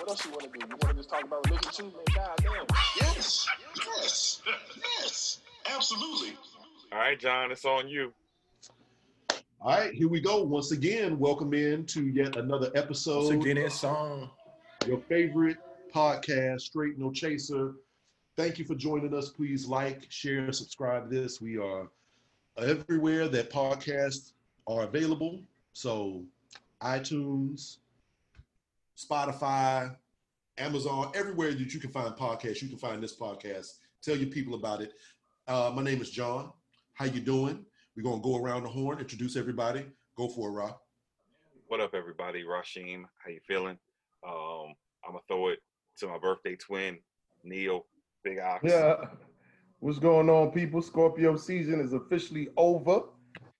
what else you want to do? You want to just talk about religion too, man? God damn. Yes. Yes. Yes. Absolutely. All right, John, it's on you. All right, here we go. Once again, welcome in to yet another episode. So get that song. Your favorite podcast, Straight No Chaser. Thank you for joining us. Please like, share, and subscribe to this. We are everywhere that podcasts are available. So, iTunes, Spotify, Amazon, everywhere that you can find podcasts, you can find this podcast. Tell your people about it. Uh, my name is John. How you doing? We're gonna go around the horn, introduce everybody. Go for it, Rob. What up, everybody? Rashim, how you feeling? Um, I'm gonna throw it to my birthday twin, Neil, Big Ox. Yeah. What's going on, people? Scorpio season is officially over.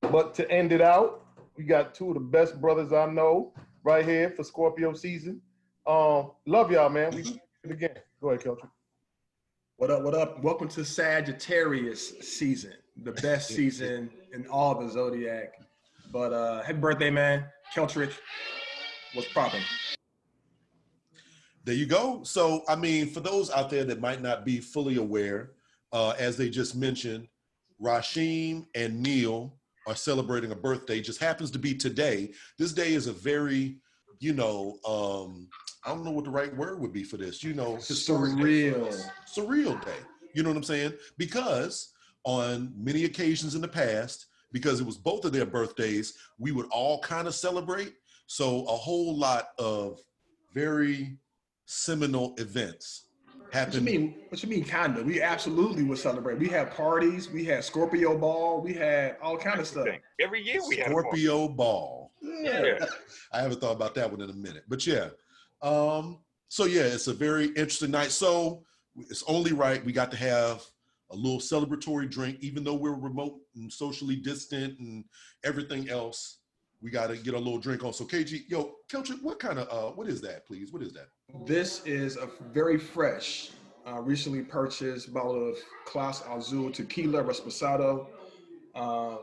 But to end it out, we got two of the best brothers I know right here for Scorpio season. Um, love y'all, man. We do it again. Go ahead, Keltry. What up? What up? Welcome to Sagittarius season, the best season in all the zodiac. But uh happy birthday, man. Keltrich. What's popping? There you go. So, I mean, for those out there that might not be fully aware, uh, as they just mentioned, Rashim and Neil are celebrating a birthday. Just happens to be today. This day is a very, you know, um, I don't know what the right word would be for this. You know, Surreal. surreal day. You know what I'm saying? Because on many occasions in the past, because it was both of their birthdays, we would all kind of celebrate. So a whole lot of very seminal events What you mean? What you mean kinda? We absolutely would celebrate. We had parties, we had Scorpio ball, we had all kind of stuff. Everything. Every year we have a party. Scorpio ball. Yeah. I haven't thought about that one in a minute, but yeah. Um, so yeah, it's a very interesting night. So it's only right we got to have a little celebratory drink, even though we're remote and socially distant and everything else. We got to get a little drink on. So KG, yo, Kelcher, what kind of uh, what is that, please? What is that? This is a very fresh, uh, recently purchased bottle of Clase Azul Tequila Reposado. Uh,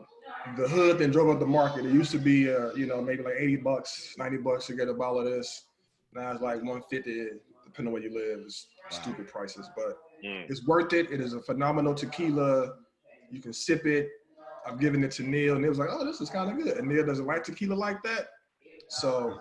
the hood then drove up the market. It used to be, uh, you know, maybe like 80 bucks, 90 bucks to get a bottle of this. Now it's like 150, depending on where you live. It's Wow. stupid prices, but Mm. it's worth it. It is a phenomenal tequila. You can sip it. I've given it to Neil, and he was like, "Oh, this is kind of good." And Neil doesn't like tequila like that, so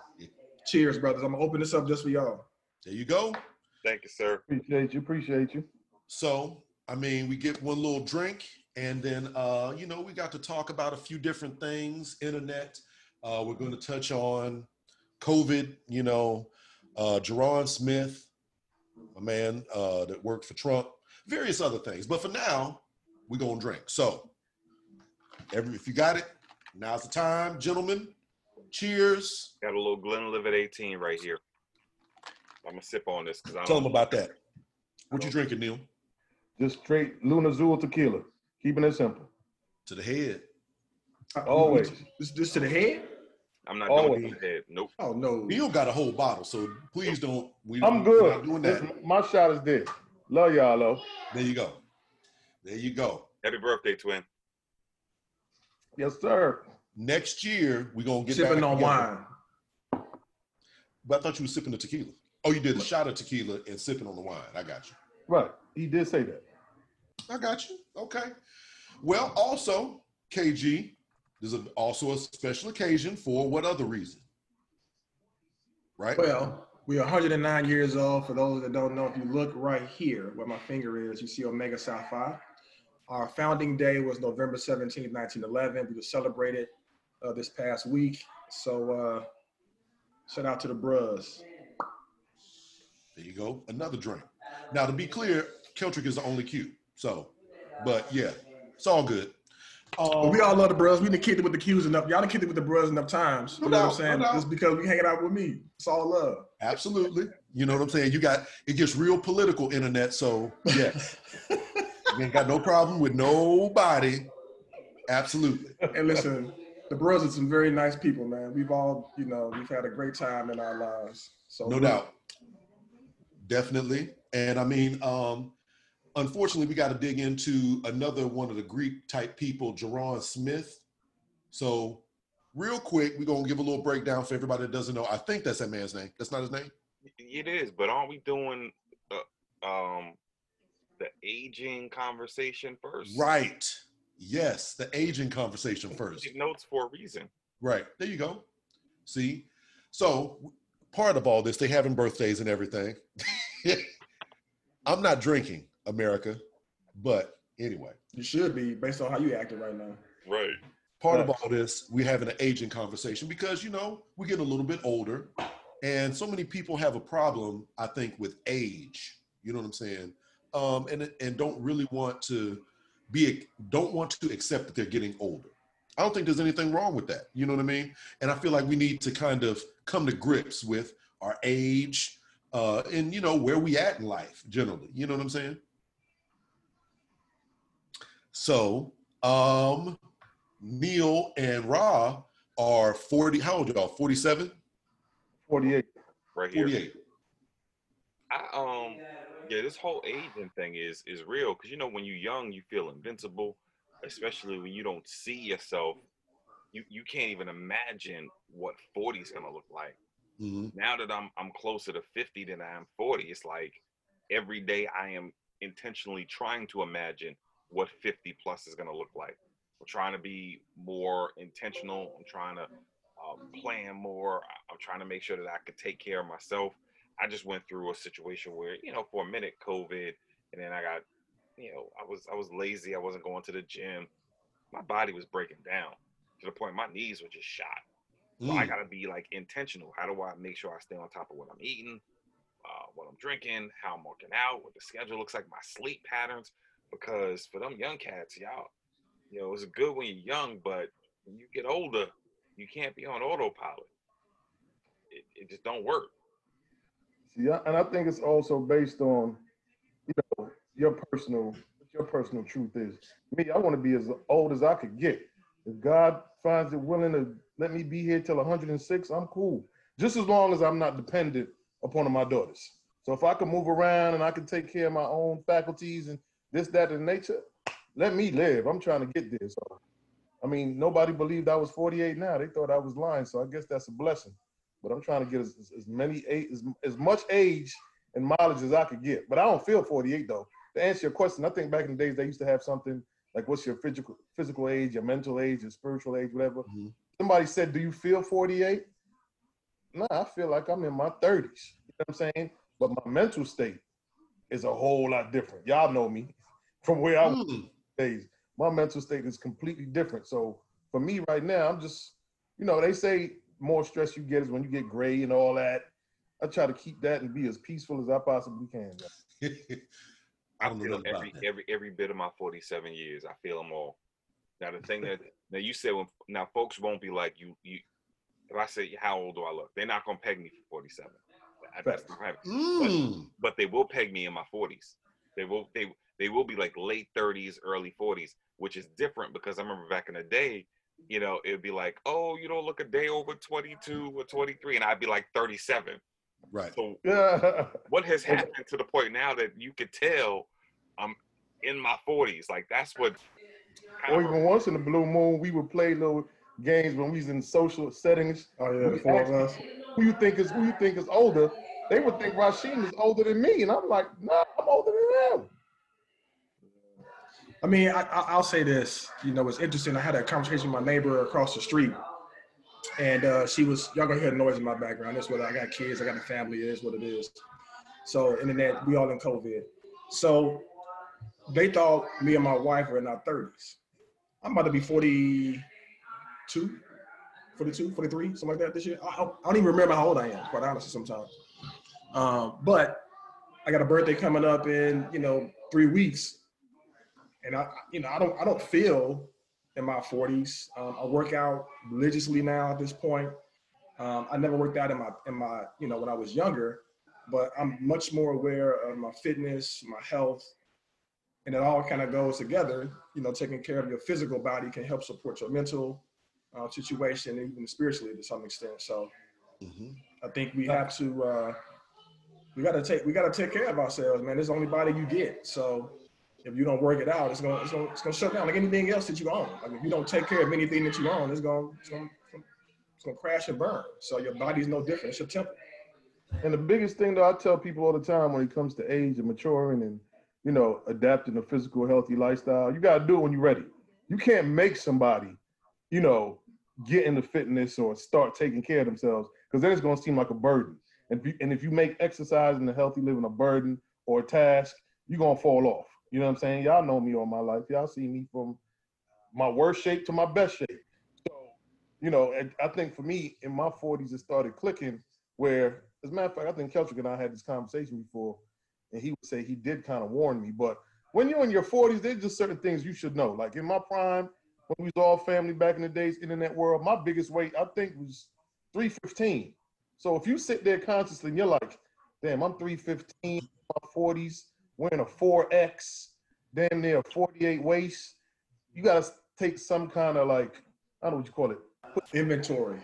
cheers, brothers. I'm gonna open this up just for y'all. There you go. Thank you, sir. Appreciate you. Appreciate you. So, I mean, we get one little drink, and then, uh, you know, we got to talk about a few different things. Internet. Uh, we're going to touch on COVID. You know, uh, Ja'Ron Smith, a man uh, that worked for Trump, various other things. But for now, we're going to drink. So, every if you got it, now's the time, gentlemen. Cheers. Got a little Glenlivet 18 right here. I'm gonna sip on this because I Tell don't them about that. What you drinking, Neil? Just straight Luna Azul tequila. Keeping it simple. To the head. Always. This, this to the head? I'm not Always. doing the head. Nope. Oh no. Neil got a whole bottle, so please don't. We, I'm we're not good. doing This- that. my shot is this. Love y'all, though. There you go. There you go. Happy birthday, twin. Yes, sir. Next year we're gonna get Sipping back on together. wine. But I thought you were sipping the tequila. Oh, you did a shot of tequila and sipping on the wine. I got you. Right. He did say that. I got you. Okay. Well, also KG, there's a, also a special occasion for what other reason? Right. Well, we are 109 years old. For those that don't know, if you look right here where my finger is, you see Omega Psi Phi. Our founding day was November 17, 1911. We just celebrated uh, this past week. So uh, shout out to the bros. There you go. Another drink. Now, to be clear, Keltrick is the only Q. So, but yeah, it's all good. Um, we all love the bros. We done kicked it with the Qs enough. Y'all done kicked it with the bros enough times. You No know what I'm doubt, no saying? doubt. Just because we hanging out with me. It's all love. absolutely. You know what I'm saying? You got it gets real political internet, so yes. you ain't got no problem with nobody. Absolutely. And listen, the bros are some very nice people, man. We've all, you know, we've had a great time in our lives. So No doubt. Definitely. And I mean, um, unfortunately, we got to dig into another one of the Greek type people, Ja'Ron Smith. So, real quick, we're going to give a little breakdown for everybody that doesn't know. I think that's that man's name. That's not his name? It is, but aren't we doing uh, um the aging conversation first? Right. Yes, the aging conversation first. Notes for a reason. Right. There you go. See? So, part of all this, they having birthdays and everything. I'm not drinking, America, but anyway. you should be based on how you acting right now. Right. part of all this, we're having an aging conversation because you know we're getting a little bit older, and so many people have a problem, I think, with age. You know what I'm saying? Um, and and don't really want to be don't want to accept that they're getting older. I don't think there's anything wrong with that. You know what I mean? And I feel like we need to kind of come to grips with our age uh, and you know where we at in life generally. You know what I'm saying? So, um, Neil and Ra are 40. How old y'all? 47? 48. Right here. 48. I um yeah, this whole aging thing is is real because you know when you're young you feel invincible, especially when you don't see yourself. You you can't even imagine what 40 is gonna look like. Mhm. Now that I'm I'm closer to 50 than I am 40, it's like every day I am intentionally trying to imagine what 50 plus is gonna look like. I'm trying to be more intentional. I'm trying to um, plan more. I'm trying to make sure that I could take care of myself. I just went through a situation where, you know, for a minute, COVID, and then I got, you know, I was I was lazy. I wasn't going to the gym. My body was breaking down to the point my knees were just shot. So I Mm. gotta be like intentional. How do I make sure I stay on top of what I'm eating, uh, what I'm drinking, how I'm working out, what the schedule looks like, my sleep patterns? Because for them young cats, y'all, you know, it's good when you're young, but when you get older, you can't be on autopilot. It, it just don't work. See, I- and I think it's also based on, you know, your personal, your personal truth is. Me, I want to be as old as I could get. If God finds it willing to let me be here till 106, I'm cool. Just as long as I'm not dependent upon my daughters. So if I can move around and I can take care of my own faculties and this, that, and nature, let me live. I'm trying to get there. So, I mean, nobody believed I was 48 now. They thought I was lying. So I guess that's a blessing but I'm trying to get as, as, as many as, as much age and mileage as I could get. But I don't feel 48 though. To answer your question, I think back in the days they used to have something like what's your physical physical age, your mental age, your spiritual age, whatever. Mhm. Somebody said, "Do you feel 48?" No, I feel like I'm in my 30s. You know what I'm saying? But my mental state is a whole lot different. Y'all know me from where I was Mm. days. My mental state is completely different. So for me right now, I'm just, you know, they say more stress you get is when you get gray and all that. I try to keep that and be as peaceful as I possibly can. I don't know every every every bit of my 47 years. I feel them all. Now the thing that now you said when now folks won't be like you you. If I say how old do I look, they're not gonna peg me for 47. I- That's not happening. Mm. But they will peg me in my 40s. They will they they will be like late 30s, early 40s, which is different because I remember back in the day, you know, it'd be like, oh, you don't look a day over 22 or 23, and I'd be like 37. Right. So Yeah. what has happened to the point now that you could tell I'm in my 40s? Like that's what. kind or of- even once in the blue moon, we would play little games when we was in social settings. Oh yeah, the We four of us. Who you think is who you think is older? They would think Rasheen is older than me, and I'm like, nah, I'm older than him. I mean, I, I, I'll say this. You know, it's interesting. I had a conversation with my neighbor across the street, and uh, she was. Y'all gonna hear the noise in my background. That's what I got. Kids. I got a family. It is what it is. So internet. We all in COVID. So they thought me and my wife were in our thirties. I'm about to be 42, 42, 43, something like that this year. I, I don't even remember how old I am. Quite honestly, sometimes. Um, but I got a birthday coming up in you know three weeks and I, you know, I don't, I don't feel in my 40s. Um, I work out religiously now at this point. Um, I never worked out in my in my you know when I was younger, but I'm much more aware of my fitness, my health, and it all kind of goes together. You know, taking care of your physical body can help support your mental uh, situation, even spiritually to some extent. So Mhm. I think we have to uh, we got to take we got to take care of ourselves, man. It's the only body you get. So if you don't work it out, it's gonna it's gonna it's gonna shut down like anything else that you own. Like if you don't take care of anything that you own, it's gonna it's gonna it's gonna crash and burn. So your body's no different. It's your temple. And the biggest thing that I tell people all the time when it comes to age and maturing and you know adapting a physical healthy lifestyle, you gotta do it when you're ready. You can't make somebody, you know, get into fitness or start taking care of themselves because then it's gonna seem like a burden. And if you, and if you make exercise and a healthy living a burden or a task, you're gonna fall off. You know what I'm saying? Y'all know me all my life. Y'all see me from my worst shape to my best shape. So, you know, I think for me in my 40s, it started clicking where, as a matter of fact, I think Keltrick and I had this conversation before, and he would say he did kind of warn me. But when you're in your 40s, there's just certain things you should know. Like in my prime, when we was all family back in the days, internet world, my biggest weight, I think, was 315. So if you sit there consciously and you're like, damn, I'm 315, my 40s, wearing a 4X, damn near 48 waist, you gotta take some kind of like, I don't know what you call it. Inventory.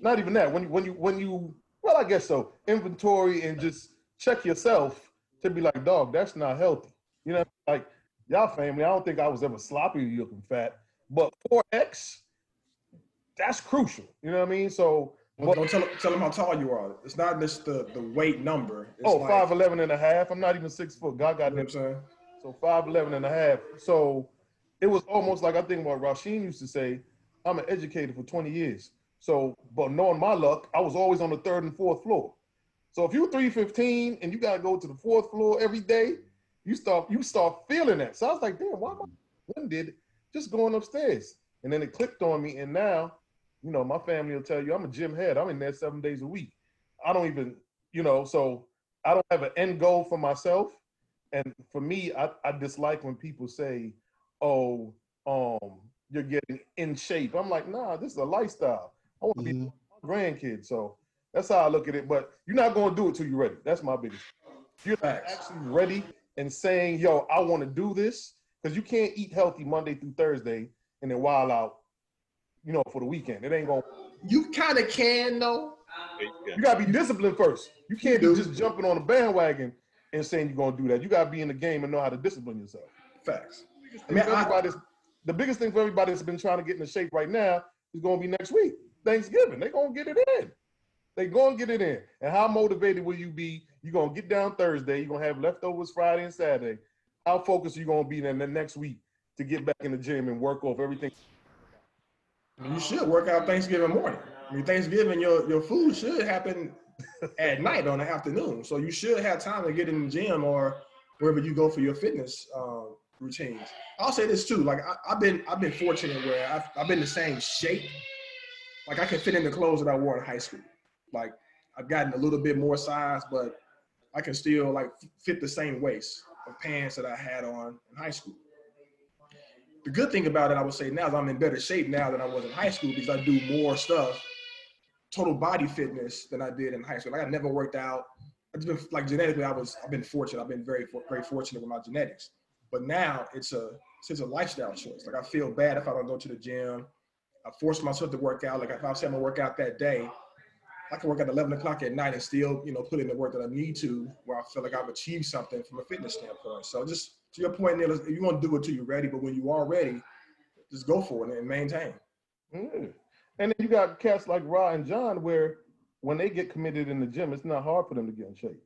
Not even that. When you when you when you well, I guess so. Inventory and just check yourself to be like, dog, that's not healthy. You know, like y'all family, I don't think I was ever sloppy looking fat, but 4X, that's crucial. You know what I mean? So Well, don't tell, tell them how tall you are. It's not just the, the weight number. It's Oh, like, 5'11 and a half. I'm not even six foot. God got You know what I'm saying? So 5'11 and a half. So it was almost like I think what Rasheen used to say, I'm an educator for 20 years. So, but knowing my luck, I was always on the third and fourth floor. So if you're 315 and you gotta go to the fourth floor every day, you start you start feeling that. So I was like, damn, why am I winded just going upstairs? And then it clicked on me, and now, you know, my family will tell you I'm a gym head. I'm in there seven days a week. I don't even, you know, so I don't have an end goal for myself. And for me, I, I dislike when people say, "Oh, um, you're getting in shape." I'm like, nah, this is a lifestyle. I want to be Mhm. my grandkids. So that's how I look at it. But you're not going to do it till you're ready. That's my biggest. You're not actually ready and saying, "Yo, I want to do this," because you can't eat healthy Monday through Thursday and then wild out, you know, for the weekend. It ain't going. to You kind of can though. You gotta be disciplined first. You can't You be do. just jumping on a bandwagon and saying you're gonna do that. You gotta be in the game and know how to discipline yourself. Facts. I mean, I- the biggest thing for everybody that's been trying to get into shape right now is gonna be next week, Thanksgiving. They're gonna get it in. They're gonna get it in. And how motivated will you be? You're gonna get down Thursday, you're gonna have leftovers Friday and Saturday. How focused are you gonna be then the next week to get back in the gym and work off everything? You should work out Thanksgiving morning. I mean, Thanksgiving, your your food should happen at night on the afternoon. So you should have time to get in the gym or wherever you go for your fitness uh, routines. I'll say this too. Like I, I've been I've been fortunate where I've, I've been the same shape. Like I can fit in the clothes that I wore in high school. Like I've gotten a little bit more size, but I can still like fit the same waist of pants that I had on in high school. The good thing about it, I would say now, is I'm in better shape now than I was in high school because I do more stuff, total body fitness than I did in high school. Like I never worked out. I've been like genetically, I was I've been fortunate. I've been very very fortunate with my genetics. But now it's a it's a lifestyle choice. Like I feel bad if I don't go to the gym. I force myself to work out. Like if I say I'm gonna work out that day, I can work at 11 o'clock at night and still, you know, put in the work that I need to, where I feel like I've achieved something from a fitness standpoint. So just to your point, Neil, is you want to do it till you're ready, but when you are ready, just go for it and maintain. Mm. And then you got cats like Ra and John where when they get committed in the gym, it's not hard for them to get in shape.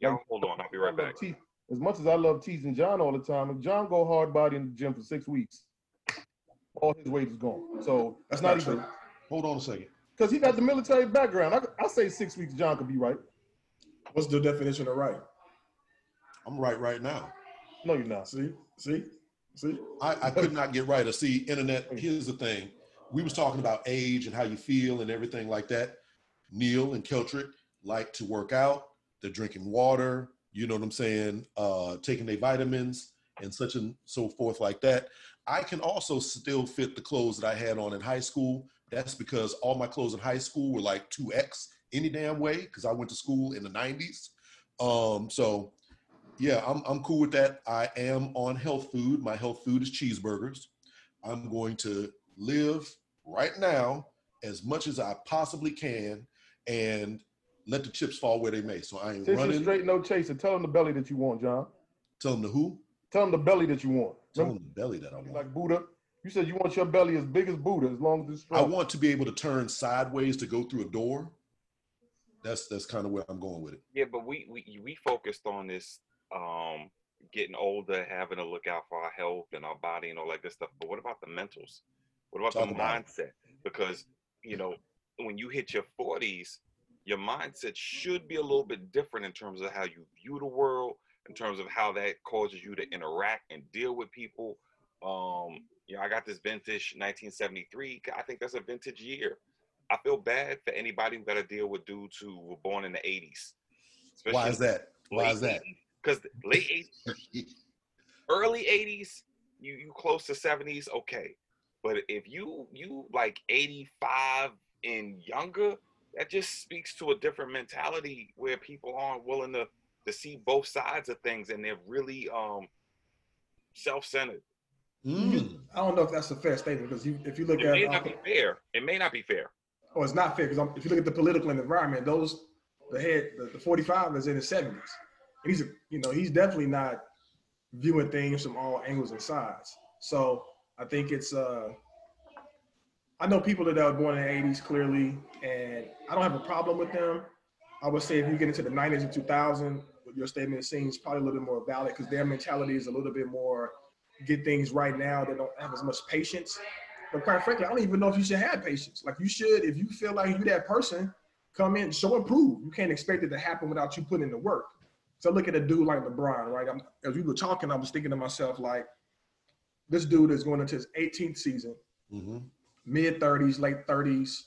Y'all hold on. I'll be right back. te- as much as I love teasing John all the time, if John go hard body in the gym for six weeks, all his weight is gone. So That's not not even true. Hold on a second. because he got the military background. I, I say six weeks, John could be right. What's the definition of right? I'm right right now. No, you're not. See, see, see. I, I could not get right. I see internet. Here's the thing. We was talking about age and how you feel and everything like that. Neil and Keltrick like to work out. They're drinking water. You know what I'm saying? Uh, taking their vitamins and such and so forth like that. I can also still fit the clothes that I had on in high school. That's because all my clothes in high school were like 2X any damn way because I went to school in the 90s. Um, so yeah, I'm, I'm cool with that. I am on health food. My health food is cheeseburgers. I'm going to live right now as much as I possibly can and let the chips fall where they may. So I ain't Since you're running. straight no chaser, tell them the belly that you want, John. Tell them the who? Tell them the belly that you want. Tell Remember, them the belly that I want. like Buddha. You said you want your belly as big as Buddha, as long as it's strong. I want to be able to turn sideways to go through a door. That's that's kind of where I'm going with it. Yeah, but we we we focused on this um getting older, having to look out for our health and our body and all that good stuff. But what about the mentals? What about Talk the about it. mindset? Because you know, when you hit your forties, your mindset should be a little bit different in terms of how you view the world, in terms of how that causes you to interact and deal with people. Um, you know, I got this vintage 1973. I think that's a vintage year. I feel bad for anybody who got to deal with dudes who were born in the 80s. Why is that? Why is that? Because late 80s, early 80s, you you close to 70s, okay. But if you you like 85 and younger, that just speaks to a different mentality where people aren't willing to to see both sides of things and they're really um self-centered. Mm. I don't know if that's a fair statement because you, if you look at It may not be fair. It may not be fair. oh, it's not fair because if you look at the political environment, those the head, the, the 45 is in his 70s, and he's a, you know, he's definitely not viewing things from all angles and sides. So I think it's, uh, I know people that are born in the 80s clearly, and I don't have a problem with them. I would say if you get into the 90s and 2000, your statement seems probably a little bit more valid because their mentality is a little bit more get things right now. They don't have as much patience. But quite frankly, I don't even know if you should have patience. Like you should, if you feel like you that person, come in, show and prove. You can't expect it to happen without you putting in the work. So look at a dude like LeBron, right? I'm, as we were talking, I was thinking to myself, like, this dude is going into his 18th season, hmm mid 30s, late 30s,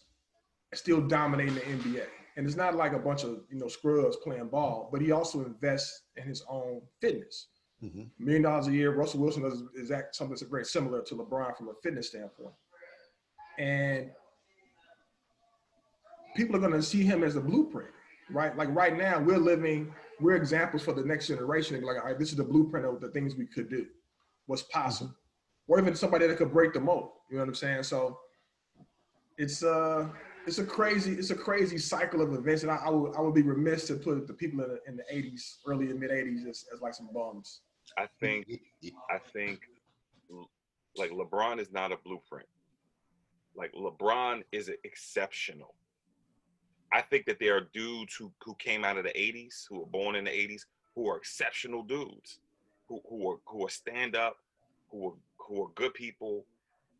still dominating the NBA. And it's not like a bunch of you know scrubs playing ball, but he also invests in his own fitness. hmm Million dollars a year. Russell Wilson does is that something that's very similar to LeBron from a fitness standpoint. And people are going to see him as the blueprint, right? Like right now, we're living, we're examples for the next generation. And Like, all right, this is the blueprint of the things we could do, what's possible, or even somebody that could break the mold. You know what I'm saying? So it's uh it's a crazy it's a crazy cycle of events, and I, I would I would be remiss to put the people in the, in the 80s, early and mid 80s, as, as like some bums. I think I think like LeBron is not a blueprint. Like LeBron is exceptional. I think that there are dudes who, who came out of the 80s, who were born in the 80s, who are exceptional dudes, who, who are who are stand up, who are who are good people,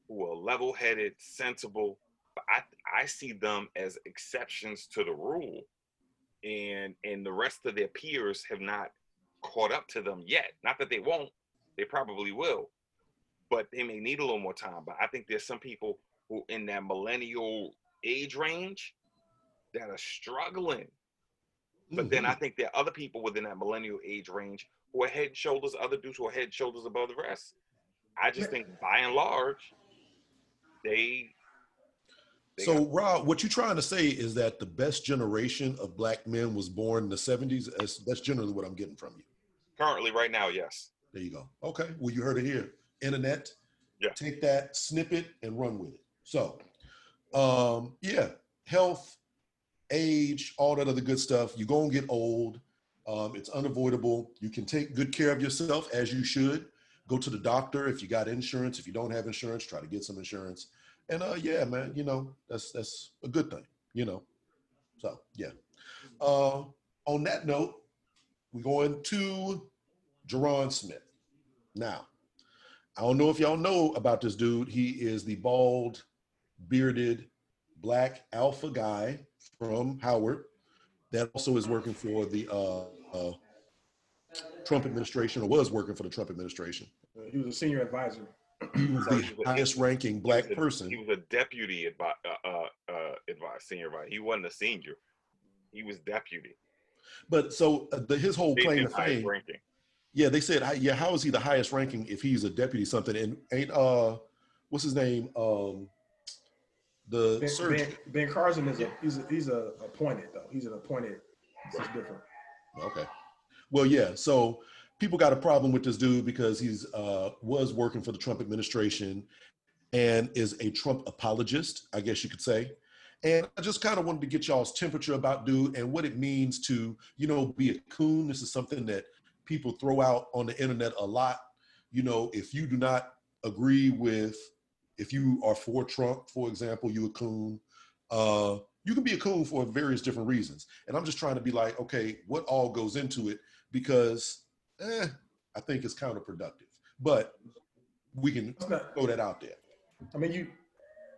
who are level headed, sensible. But I I see them as exceptions to the rule. And and the rest of their peers have not caught up to them yet. Not that they won't, they probably will, but they may need a little more time. But I think there's some people who in that millennial age range that are struggling. But then I think there are other people within that millennial age range who are head and shoulders, other dudes who are head and shoulders above the rest. I just think by and large, they. they So, got- Rob, what you're trying to say is that the best generation of black men was born in the 70s. That's, that's generally what I'm getting from you. currently, right now, yes. There you go. Okay. Well, you heard it here. Internet. Yeah. Take that snippet and run with it. So, um, yeah, health, age, all that other good stuff. You're going to get old. Um, it's unavoidable. You can take good care of yourself as you should. Go to the doctor if you got insurance. If you don't have insurance, try to get some insurance. And uh, yeah, man, you know that's that's a good thing. You know, so yeah. Uh, on that note, we're going to Ja'Ron Smith. Now, I don't know if y'all know about this dude. He is the bald, bearded, black alpha guy from Howard that also is working for the uh, uh, Trump administration or was working for the Trump administration. He was a senior advisor. He was the he highest ranking black he a- person. He was a deputy advi- uh, uh, uh, advice, senior advisor. He wasn't a senior. He was deputy. But so uh, the, his whole They claim did to highest fame, ranking. Yeah, they said, hi- yeah, how is he the highest ranking if he's a deputy something? And ain't uh, what's his name? Um, the Ben, surgeon. ben, ben Carson is a he's a, he's a appointed though. He's an appointed. This is different. Okay. Well, yeah. So people got a problem with this dude because he's uh, was working for the Trump administration and is a Trump apologist, I guess you could say. And I just kind of wanted to get y'all's temperature about dude and what it means to, you know, be a coon. This is something that people throw out on the internet a lot. You know, if you do not agree with, if you are for Trump, for example, you a coon. Uh, you can be a coon for various different reasons. And I'm just trying to be like, okay, what all goes into it? Because eh, I think it's counterproductive. But we can throw that out there. I mean, you.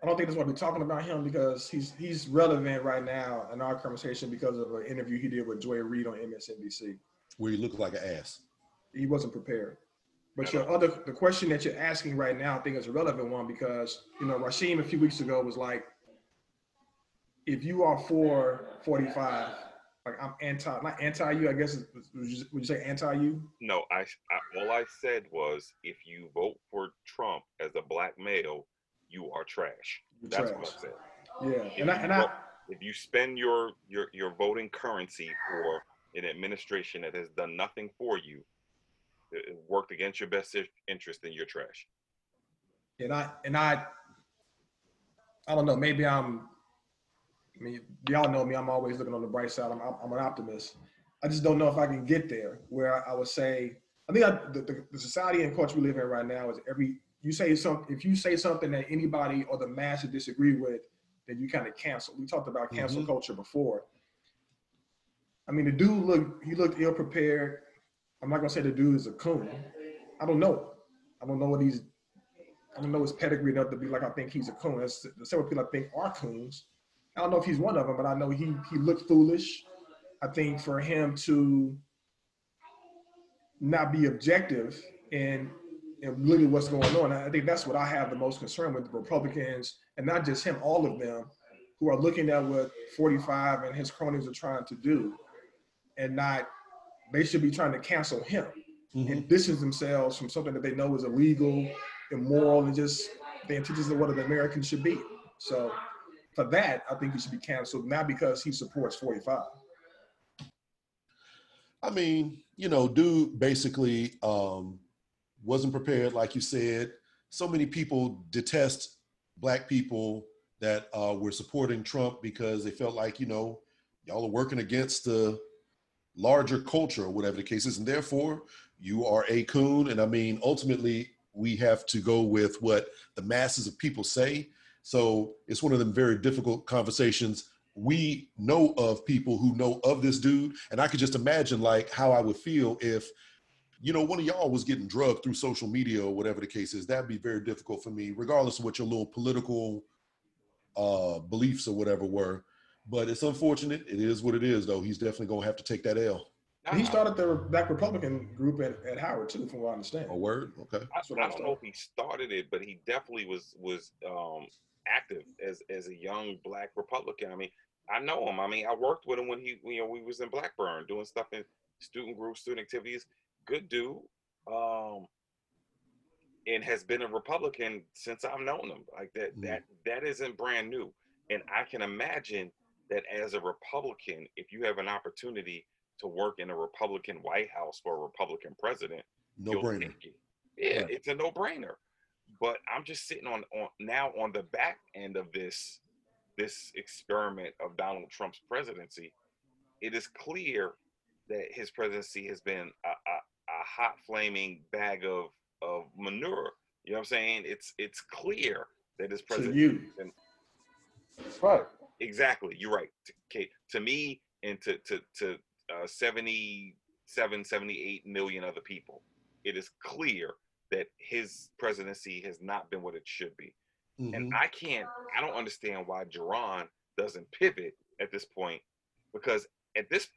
I don't think that's why we're talking about him because he's he's relevant right now in our conversation because of an interview he did with Joy Reid on MSNBC. Where he look like an ass. He wasn't prepared. But your other the question that you're asking right now, I think is a relevant one because you know Rasheem a few weeks ago was like, if you are for 45, like I'm anti, not anti you, I guess. Would you, would you say anti you? No, I, I all I said was if you vote for Trump as a black male, you are trash. That's what I said. Yeah, If and I you and I if you spend your your your voting currency for an administration that has done nothing for you, worked against your best interest, then you're trash. and I and I I don't know. Maybe I'm. I mean, y'all know me. I'm always looking on the bright side. I'm I'm, I'm an optimist. I just don't know if I can get there where I would say. I think I, the, the, the society and culture we live in right now is every you say something. If you say something that anybody or the masses disagree with, then you kind of cancel. We talked about cancel Mhm. culture before. I mean, the dude looked he looked ill prepared. I'm not gonna say the dude is a coon. I don't know. I don't know what he's I don't know his pedigree enough to be like I think he's a coon. There's several people I think are coons. I don't know if he's one of them, but I know he he looked foolish. I think for him to not be objective and and at what's going on, I think that's what I have the most concern with the Republicans and not just him, all of them who are looking at what 45 and his cronies are trying to do and not they should be trying to cancel him Mhm. and distance themselves from something that they know is illegal, immoral, and just the antithesis of what an American should be. So for that, I think he should be canceled, not because he supports 45. I mean, you know, dude basically um, wasn't prepared, like you said. So many people detest black people that uh, were supporting Trump because they felt like, you know, y'all are working against the larger culture or whatever the case is. And therefore, you are a coon. And I mean, ultimately, we have to go with what the masses of people say. So it's one of them very difficult conversations we know of people who know of this dude and i could just imagine like how i would feel if you know one of y'all was getting drugged through social media or whatever the case is that'd be very difficult for me regardless of what your little political uh beliefs or whatever were but it's unfortunate it is what it is though he's definitely gonna have to take that l he started the Black Republican group at, at Howard too, from what I understand. a word okay I, That's what I I don't know if he started it, but he definitely was was um, active as as a young black Republican. I mean, I know him. I mean, I worked with him when he you know we was in Blackburn doing stuff in student groups, student activities. Good dude, um, and has been a Republican since I've known him. Like that Mm. that that isn't brand new. And I can imagine that as a Republican, if you have an opportunity to work in a Republican White House for a Republican president no brainer it. Yeah, Right. it's a no-brainer. But I'm just sitting on on now on the back end of this this experiment of Donald Trump's presidency. It is clear that his presidency has been a, a, a hot flaming bag of of manure. You know what I'm saying? It's it's clear that his To presidency you, Right. Exactly you're right to, Kate, to me and to to to uh, 77 78 million other people it is clear that his presidency has not been what it should be Mhm. and i can't i don't understand why Ja'Ron doesn't pivot at this point because at this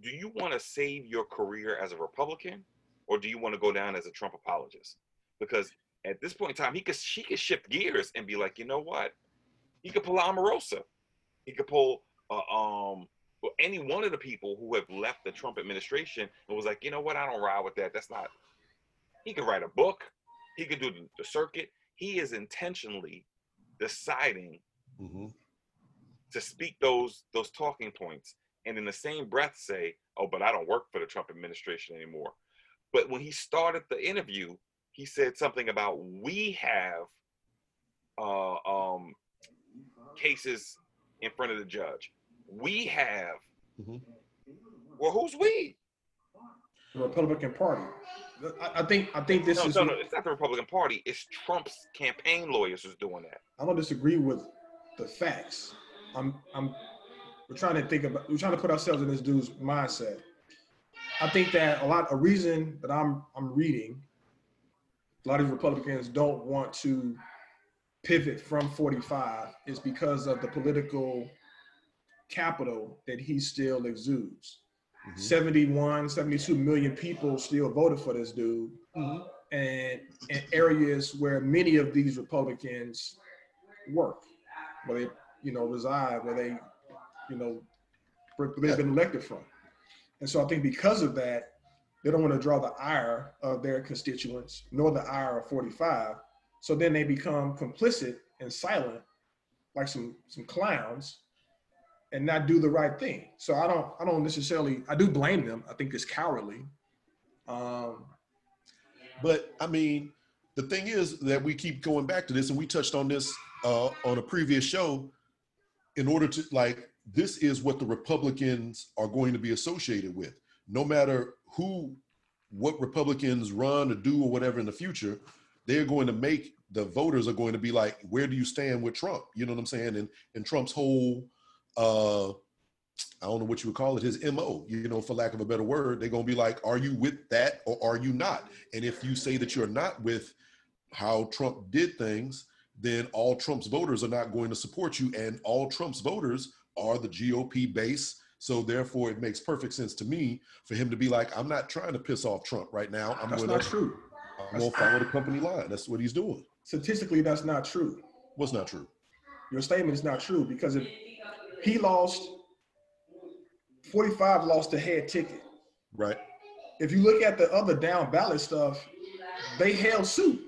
do you want to save your career as a republican or do you want to go down as a trump apologist because at this point in time he could she could shift gears and be like you know what he could pull out Omarosa. He could pull uh, um any one of the people who have left the Trump administration and was like, you know what, I don't ride with that. That's not. He could write a book. He could do the, the circuit. He is intentionally deciding Mhm. to speak those those talking points, and in the same breath say, "Oh, but I don't work for the Trump administration anymore." But when he started the interview, he said something about we have uh, um, cases in front of the judge. We have. Mhm. Well, who's we? The Republican Party. I, I think I think this No, is. no, no. It's not the Republican Party. It's Trump's campaign lawyers who's doing that. I don't disagree with the facts. I'm I'm we're trying to think about we're trying to put ourselves in this dude's mindset. I think that a lot a reason that I'm I'm reading a lot of Republicans don't want to pivot from 45 is because of the political capital that he still exudes. Mhm. 71, 72 million people still voted for this dude. And in areas where many of these Republicans work, where they, you know, reside, where they, you know, where they've been elected from. And so I think because of that, they don't want to draw the ire of their constituents, nor the ire of 45. So then they become complicit and silent, like some some clowns, and not do the right thing. So I don't I don't necessarily I do blame them. I think it's cowardly. Um, But I mean, the thing is that we keep going back to this, and we touched on this uh, on a previous show. In order to like, this is what the Republicans are going to be associated with. No matter who, what Republicans run or do or whatever in the future, they're going to make the voters are going to be like, where do you stand with Trump? You know what I'm saying? And and Trump's whole uh I don't know what you would call it, his MO, you know, for lack of a better word, they're gonna be like, are you with that or are you not? And if you say that you're not with how Trump did things, then all Trump's voters are not going to support you. And all Trump's voters are the GOP base. So therefore, it makes perfect sense to me for him to be like, I'm not trying to piss off Trump right now. I'm that's gonna, not true. I'm gonna follow the company line. That's what he's doing. Statistically, that's not true. What's not true? Your statement is not true because if he lost, 45 lost the head ticket. Right? If you look at the other down ballot stuff, they held suit.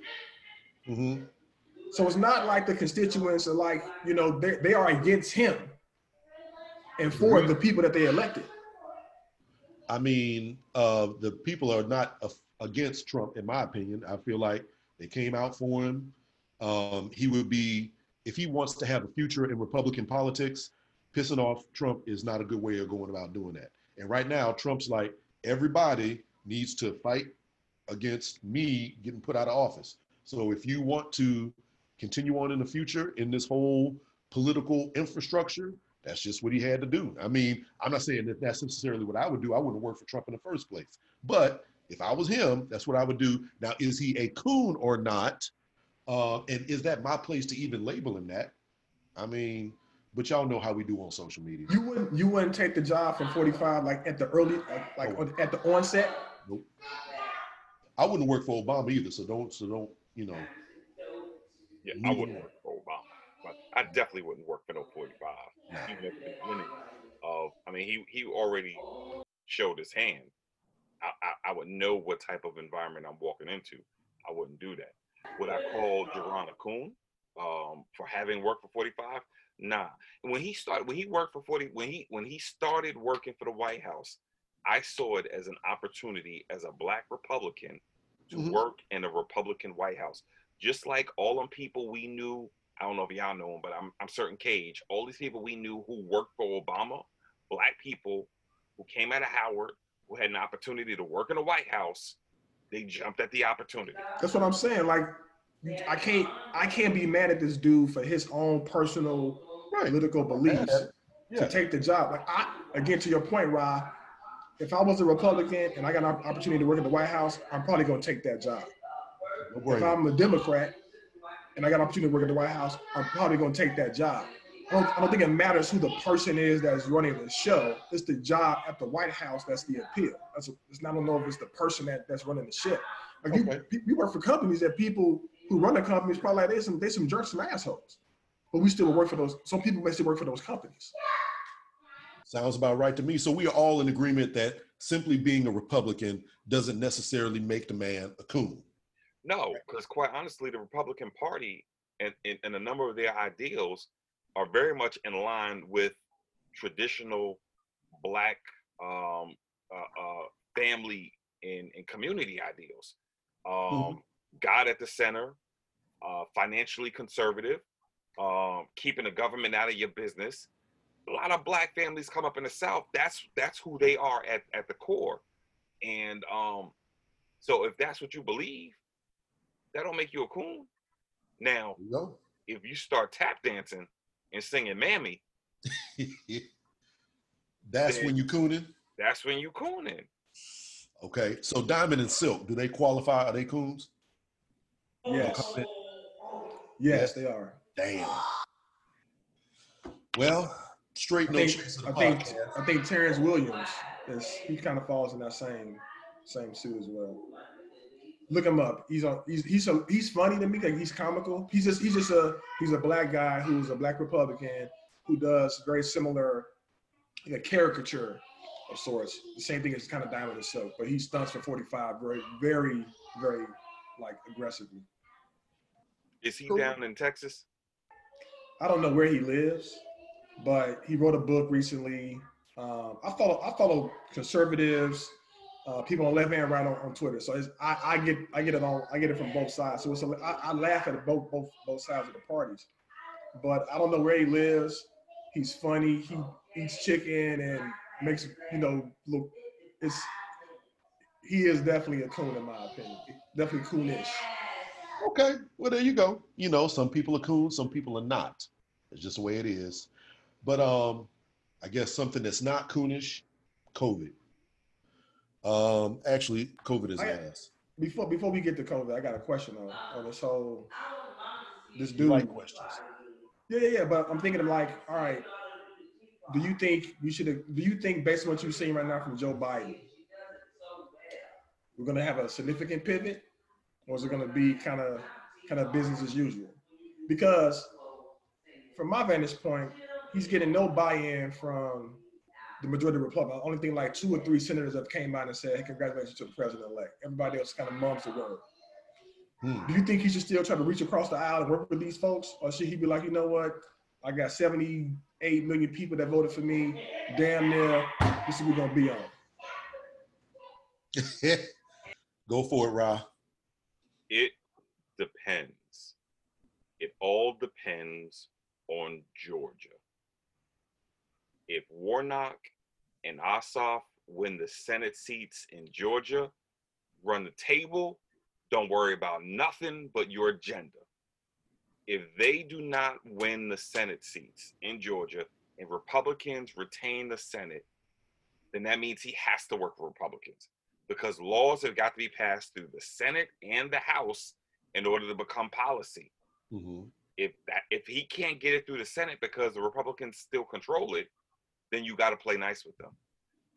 Mm-hmm. So it's not like the constituents are like, you know, they, they are against him and for the people that they elected. I mean, uh, the people are not a- against Trump, in my opinion. I feel like they came out for him. Um, he would be, if he wants to have a future in Republican politics, pissing off Trump is not a good way of going about doing that. And right now, Trump's like, everybody needs to fight against me getting put out of office. So if you want to continue on in the future in this whole political infrastructure, that's just what he had to do. I mean, I'm not saying that that's necessarily what I would do. I wouldn't work for Trump in the first place. But if I was him, that's what I would do. Now, is he a coon or not? Uh, and is that my place to even label him that? I mean, but y'all know how we do on social media. You wouldn't you wouldn't take the job from 45 like at the early like, like on- at the onset. Nope. I wouldn't work for Obama either. So don't, so don't, you know. Yeah, I wouldn't work for Obama, but I definitely wouldn't work for no 45. Nah. Even at the beginning of, I mean, he he already showed his hand. I, I, I would know what type of environment I'm walking into. I wouldn't do that. Would I call Ja'Ron a coon um, for having worked for 45? Nah. When he started, when he worked for 40, when he when he started working for the White House, I saw it as an opportunity as a black Republican to Mhm. work in a Republican White House. Just like all them people we knew, I don't know if y'all know them, but I'm I'm certain Cage, all these people we knew who worked for Obama, black people who came out of Howard, had an opportunity to work in the White House, they jumped at the opportunity. That's what I'm saying. Like I can't I can't be mad at this dude for his own personal Right. political beliefs Yeah. to take the job. Like I again to your point, Ra, if I was a Republican and I got an opportunity to work in the White House, I'm probably gonna take that job. No If. I'm a Democrat and I got an opportunity to work at the White House, I'm probably going to take that job. I don't, I don't think it matters who the person is that's running the show. It's the job at the White House that's the appeal. That's a, it's not, I don't know if it's the person that, that's running the ship. Like you, Okay. pe- we work for companies that people who run the companies probably like they some they some jerks, some assholes. But we still work for those. Some people may still work for those companies. Sounds about right to me. So we are all in agreement that simply being a Republican doesn't necessarily make the man a coon. No, because quite honestly, the Republican Party and, and, and a number of their ideals are very much in line with traditional black um, uh, uh, family and, and community ideals. Um, Mhm. God at the center, uh, financially conservative, um, keeping the government out of your business. A lot of black families come up in the South. That's that's who they are at, at the core. And um, so if that's what you believe, that don't make you a coon. Now, know? if you start tap dancing and singing "Mammy," That's when you cooning. that's when you cooning. Okay. So Diamond and Silk, do they qualify? Are they coons? Yes. Yes, they are. Damn. Well, straight I no think, chase I think podcast. I think Terrence Williams is he kind of falls in that same same suit as well. Look him up. He's on. He's he's a, he's funny to me. Like he's comical. He's just he's just a he's a black guy who's a black Republican who does very similar, like a caricature of sorts. The same thing as kind of Diamond and Silk, but he stunts for 45 very very very like aggressively. Is he Cool. down in Texas? I don't know where he lives, but he wrote a book recently. Um, I follow I follow conservatives, uh, people on left and right on, on Twitter. So I, I get I get it on I get it from both sides. So it's a, I, I laugh at both both both sides of the parties. But I don't know where he lives. He's funny. He eats chicken and makes you know look. It's he is definitely a coon in my opinion. Definitely coonish. Okay. Well, there you go. You know, some people are coons, some people are not. It's just the way it is. But um, I guess something that's not coonish, COVID. Um, actually, COVID is I- ass. Before before we get to COVID, I got a question on on this whole this dude. like questions? Yeah, yeah, yeah. But I'm thinking of like, all right, do you think you should do you think based on what you're seeing right now from Joe Biden, we're gonna have a significant pivot? Or is it gonna be kind of kind of business as usual? Because from my vantage point, he's getting no buy-in from the majority of Republicans. Only thing like two or three senators have came out and said, hey, congratulations to the president-elect. Everybody else kind of mums the word. Hmm. Do you think he should still try to reach across the aisle and work with these folks? Or should he be like, you know what? I got 78 million people that voted for me. Damn near, this is what we're gonna be on. Go for it, Ra. It depends. It all depends on Georgia. If Warnock and Ossoff win the Senate seats in Georgia, run the table, don't worry about nothing but your agenda. If they do not win the Senate seats in Georgia and Republicans retain the Senate, then that means he has to work for Republicans because laws have got to be passed through the Senate and the House in order to become policy. Mhm. If that if he can't get it through the Senate because the Republicans still control it, then you got to play nice with them.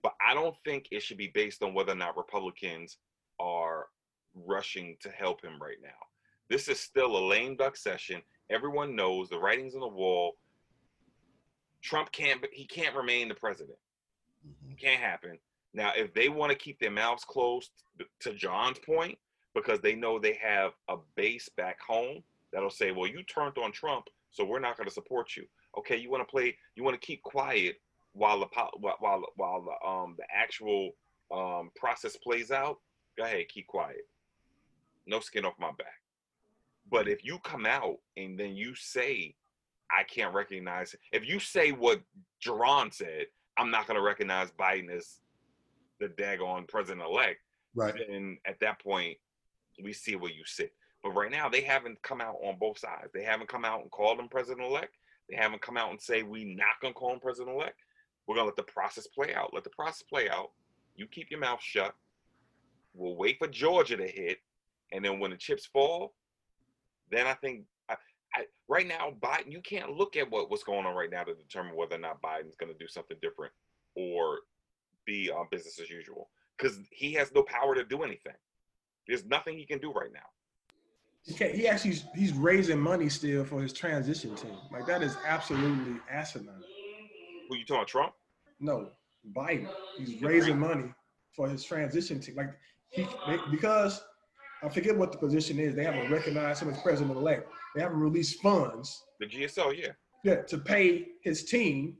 But I don't think it should be based on whether or not Republicans are rushing to help him right now. This is still a lame duck session. Everyone knows the writing's on the wall. Trump can't he can't remain the president. Mhm. Can't happen. Now, if they want to keep their mouths closed, to John's point, because they know they have a base back home that'll say, "Well, you turned on Trump, so we're not going to support you." Okay, you want to play, you want to keep quiet while the while while, while the um the actual um process plays out. Go ahead, keep quiet. No skin off my back. But if you come out and then you say, "I can't recognize," if you say what Ja'Ron said, I'm not going to recognize Biden as the daggone president elect, Right. then at that point, we see where you sit. But right now, they haven't come out on both sides. They haven't come out and called him president elect. They haven't come out and say we not gonna call him president elect. We're gonna let the process play out. Let the process play out. You keep your mouth shut. We'll wait for Georgia to hit, and then when the chips fall, then I think I, I, right now Biden. You can't look at what, what's going on right now to determine whether or not Biden's gonna do something different or be uh, business as usual because he has no power to do anything. There's nothing he can do right now. He, he actually he's raising money still for his transition team. Like that is absolutely asinine. Who you talking, Trump? No, Biden. He's raising money for his transition team. Like he they, because I forget what the position is. They haven't recognized him as president elect. They haven't released funds, The GSO, yeah. yeah, to pay his team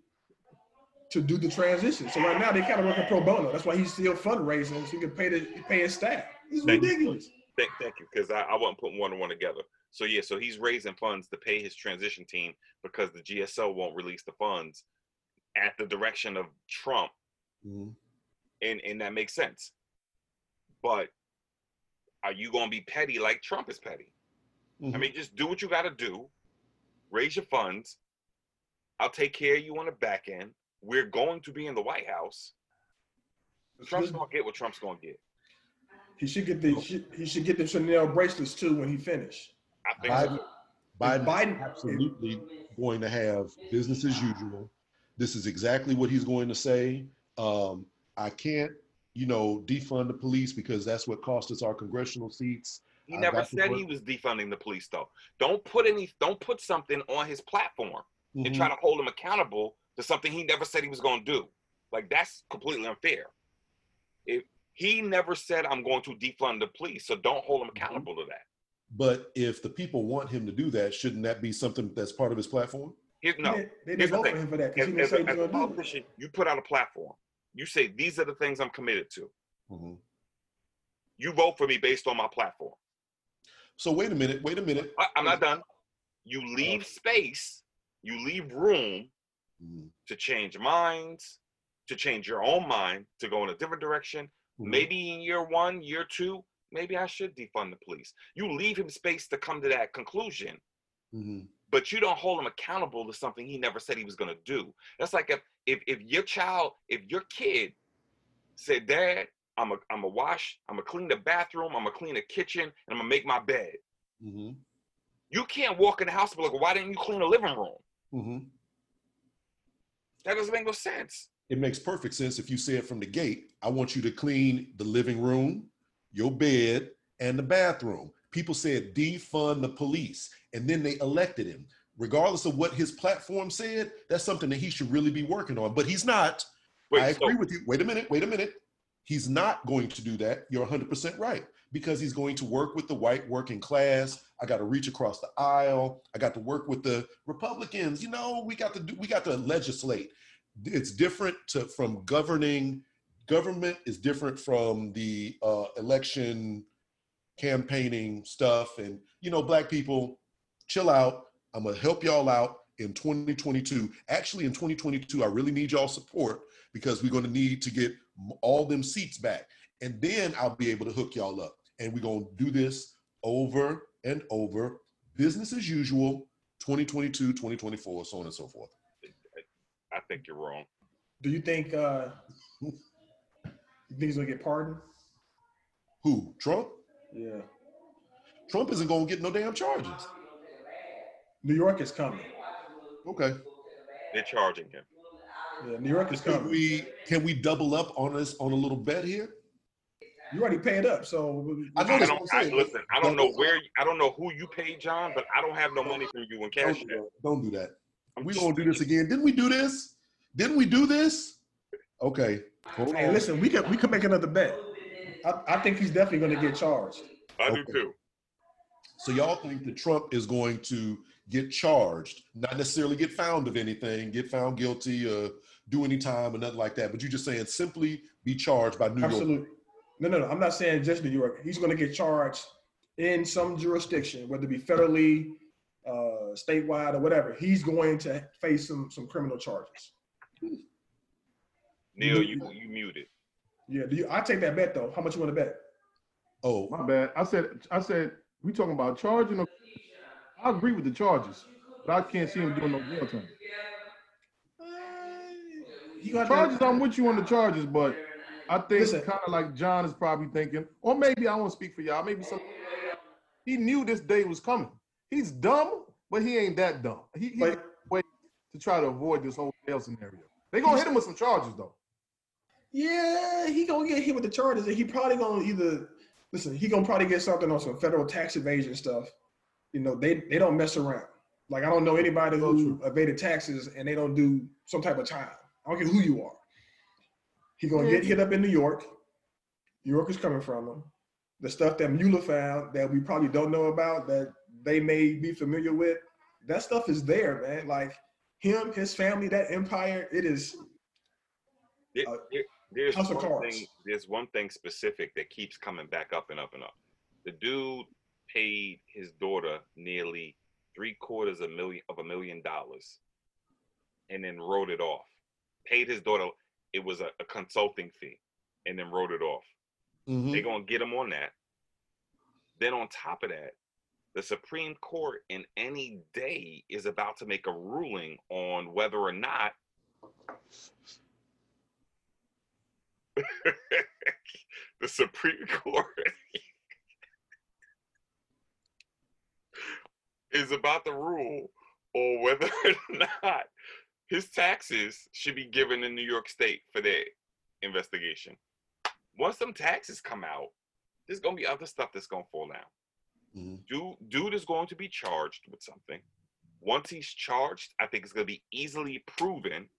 to do the transition. So right now they kind of working pro bono. That's why he's still fundraising so he can pay the pay his staff. It's Thank you. ridiculous. Thank, thank you, because I, I wasn't putting one and one together. So yeah, so he's raising funds to pay his transition team because the GSO won't release the funds at the direction of Trump, Mhm. and and that makes sense. But are you going to be petty like Trump is petty? I Mhm. mean, just do what you got to do. Raise your funds. I'll take care of you on the back end. We're going to be in the White House. Trump's gonna get what Trump's gonna get. He should get the he should get the Chanel bracelets too when he finish. I think Biden, so. Biden, Biden- absolutely going to have business as usual. This is exactly what he's going to say. Um, I can't, you know, defund the police because that's what cost us our congressional seats. He I never said he was defunding the police, though. Don't put any. Don't put something on his platform and Mhm. try to hold him accountable to something he never said he was going to do. Like that's completely unfair. If he never said I'm going to defund the police, so don't hold him Mm-hmm. accountable to that. But if the people want him to do that, shouldn't that be something that's part of his platform? Here's no. They, didn't- they didn't the vote for him for that As, because he didn't as say a, he was as a politician, you put out a platform. You say these are the things I'm committed to. Mhm. You vote for me based on my platform. So wait a minute, wait a minute. I, I'm not done. You leave space. You leave room Mhm. to change minds, to change your own mind, to go in a different direction. Mhm. Maybe in year one, year two, maybe I should defund the police. You leave him space to come to that conclusion, Mhm. But you don't hold him accountable to something he never said he was going to do. That's like if, if if your child, if your kid said, "Dad, I'm a I'm a wash, I'm gonna clean the bathroom, I'm gonna clean the kitchen, and I'm gonna make my bed." Mhm. You can't walk in the house and be like, "Why didn't you clean the living room?" Mhm. That doesn't make no sense. It makes perfect sense if you say it from the gate. I want you to clean the living room, your bed, and the bathroom. People said defund the police, and then they elected him. Regardless of what his platform said, that's something that he should really be working on. But he's not. Wait, I so- agree with you. Wait a minute. Wait a minute. He's not going to do that. You're 100% right because he's going to work with the white working class. I got to reach across the aisle. I got to work with the Republicans. You know, we got to do. We got to legislate. It's different to, from governing. Government is different from the uh, election campaigning stuff. And you know, black people, chill out. I'm gonna help y'all out in 2022. Actually, in 2022, I really need y'all support because we're going to need to get all them seats back. And then I'll be able to hook y'all up. And we're going to do this over and over, business as usual, 2022, 2024, so on and so forth. I think you're wrong. Do you think uh you think he's gonna get pardoned? Who? Trump? Yeah. Trump isn't going to get no damn charges. New York is coming. Okay. They're charging him. Yeah, New York is coming. Can we can we double up on this on a little bet here? You already paid up, so I know I don't what I'm I, saying. listen. I don't know where. I don't know who you paid, John, but I don't have no money from you in cash. Don't, yet. do that. Don't do that. I'm We're gonna do this again. Didn't we do this? Didn't we do this? Okay. Hold Hey, on. listen, we could we could make another bet. I, I think he's definitely gonna get charged. I Okay. do too. So y'all think that Trump is going to get charged, not necessarily get found of anything, get found guilty, or do any time or nothing like that. But you're just saying simply be charged by New York. Absolutely. No, no, no. I'm not saying just New York. He's gonna get charged in some jurisdiction, whether it be federally, uh, statewide, or whatever. He's going to face some some criminal charges. Neil, you you muted. Yeah. Do you? I take that bet though. How much you want to bet? Oh, My bad. I said, I said, we talking about charging. Or, I agree with the charges, but I can't see him doing no jail time. He got Charges, that- I'm with you on the charges, but I think Listen. kind of like John is probably thinking, or maybe I won't speak for y'all. Maybe some. He knew this day was coming. He's dumb, but he ain't that dumb. He, he But- way to try to avoid this whole jail scenario. They gonna hit him with some charges though. Yeah, he gonna get hit with the charges, and he probably gonna either listen. He gonna probably get something on some federal tax evasion stuff. You know, they they don't mess around. Like I don't know anybody who evaded taxes and they don't do some type of time. I don't care who you are. He gonna get hit up in New York. New York is coming from him. The stuff that Mueller found that we probably don't know about that they may be familiar with, that stuff is there, man. Like him, his family, that empire, it is. There- Uh, there- there's House one thing. There's one thing specific that keeps coming back up and up and up. The dude paid his daughter nearly three quarters of a million of a million dollars, and then wrote it off. Paid his daughter. It was a, a consulting fee, and then wrote it off. Mhm. They're gonna get him on that. Then on top of that, the Supreme Court in any day is about to make a ruling on whether or not the Supreme Court is about to rule on whether or not his taxes should be given in New York State for their investigation. Once some taxes come out, there's gonna be other stuff that's gonna fall down. Mhm. Dude, dude is going to be charged with something. Once he's charged, I think it's gonna be easily proven,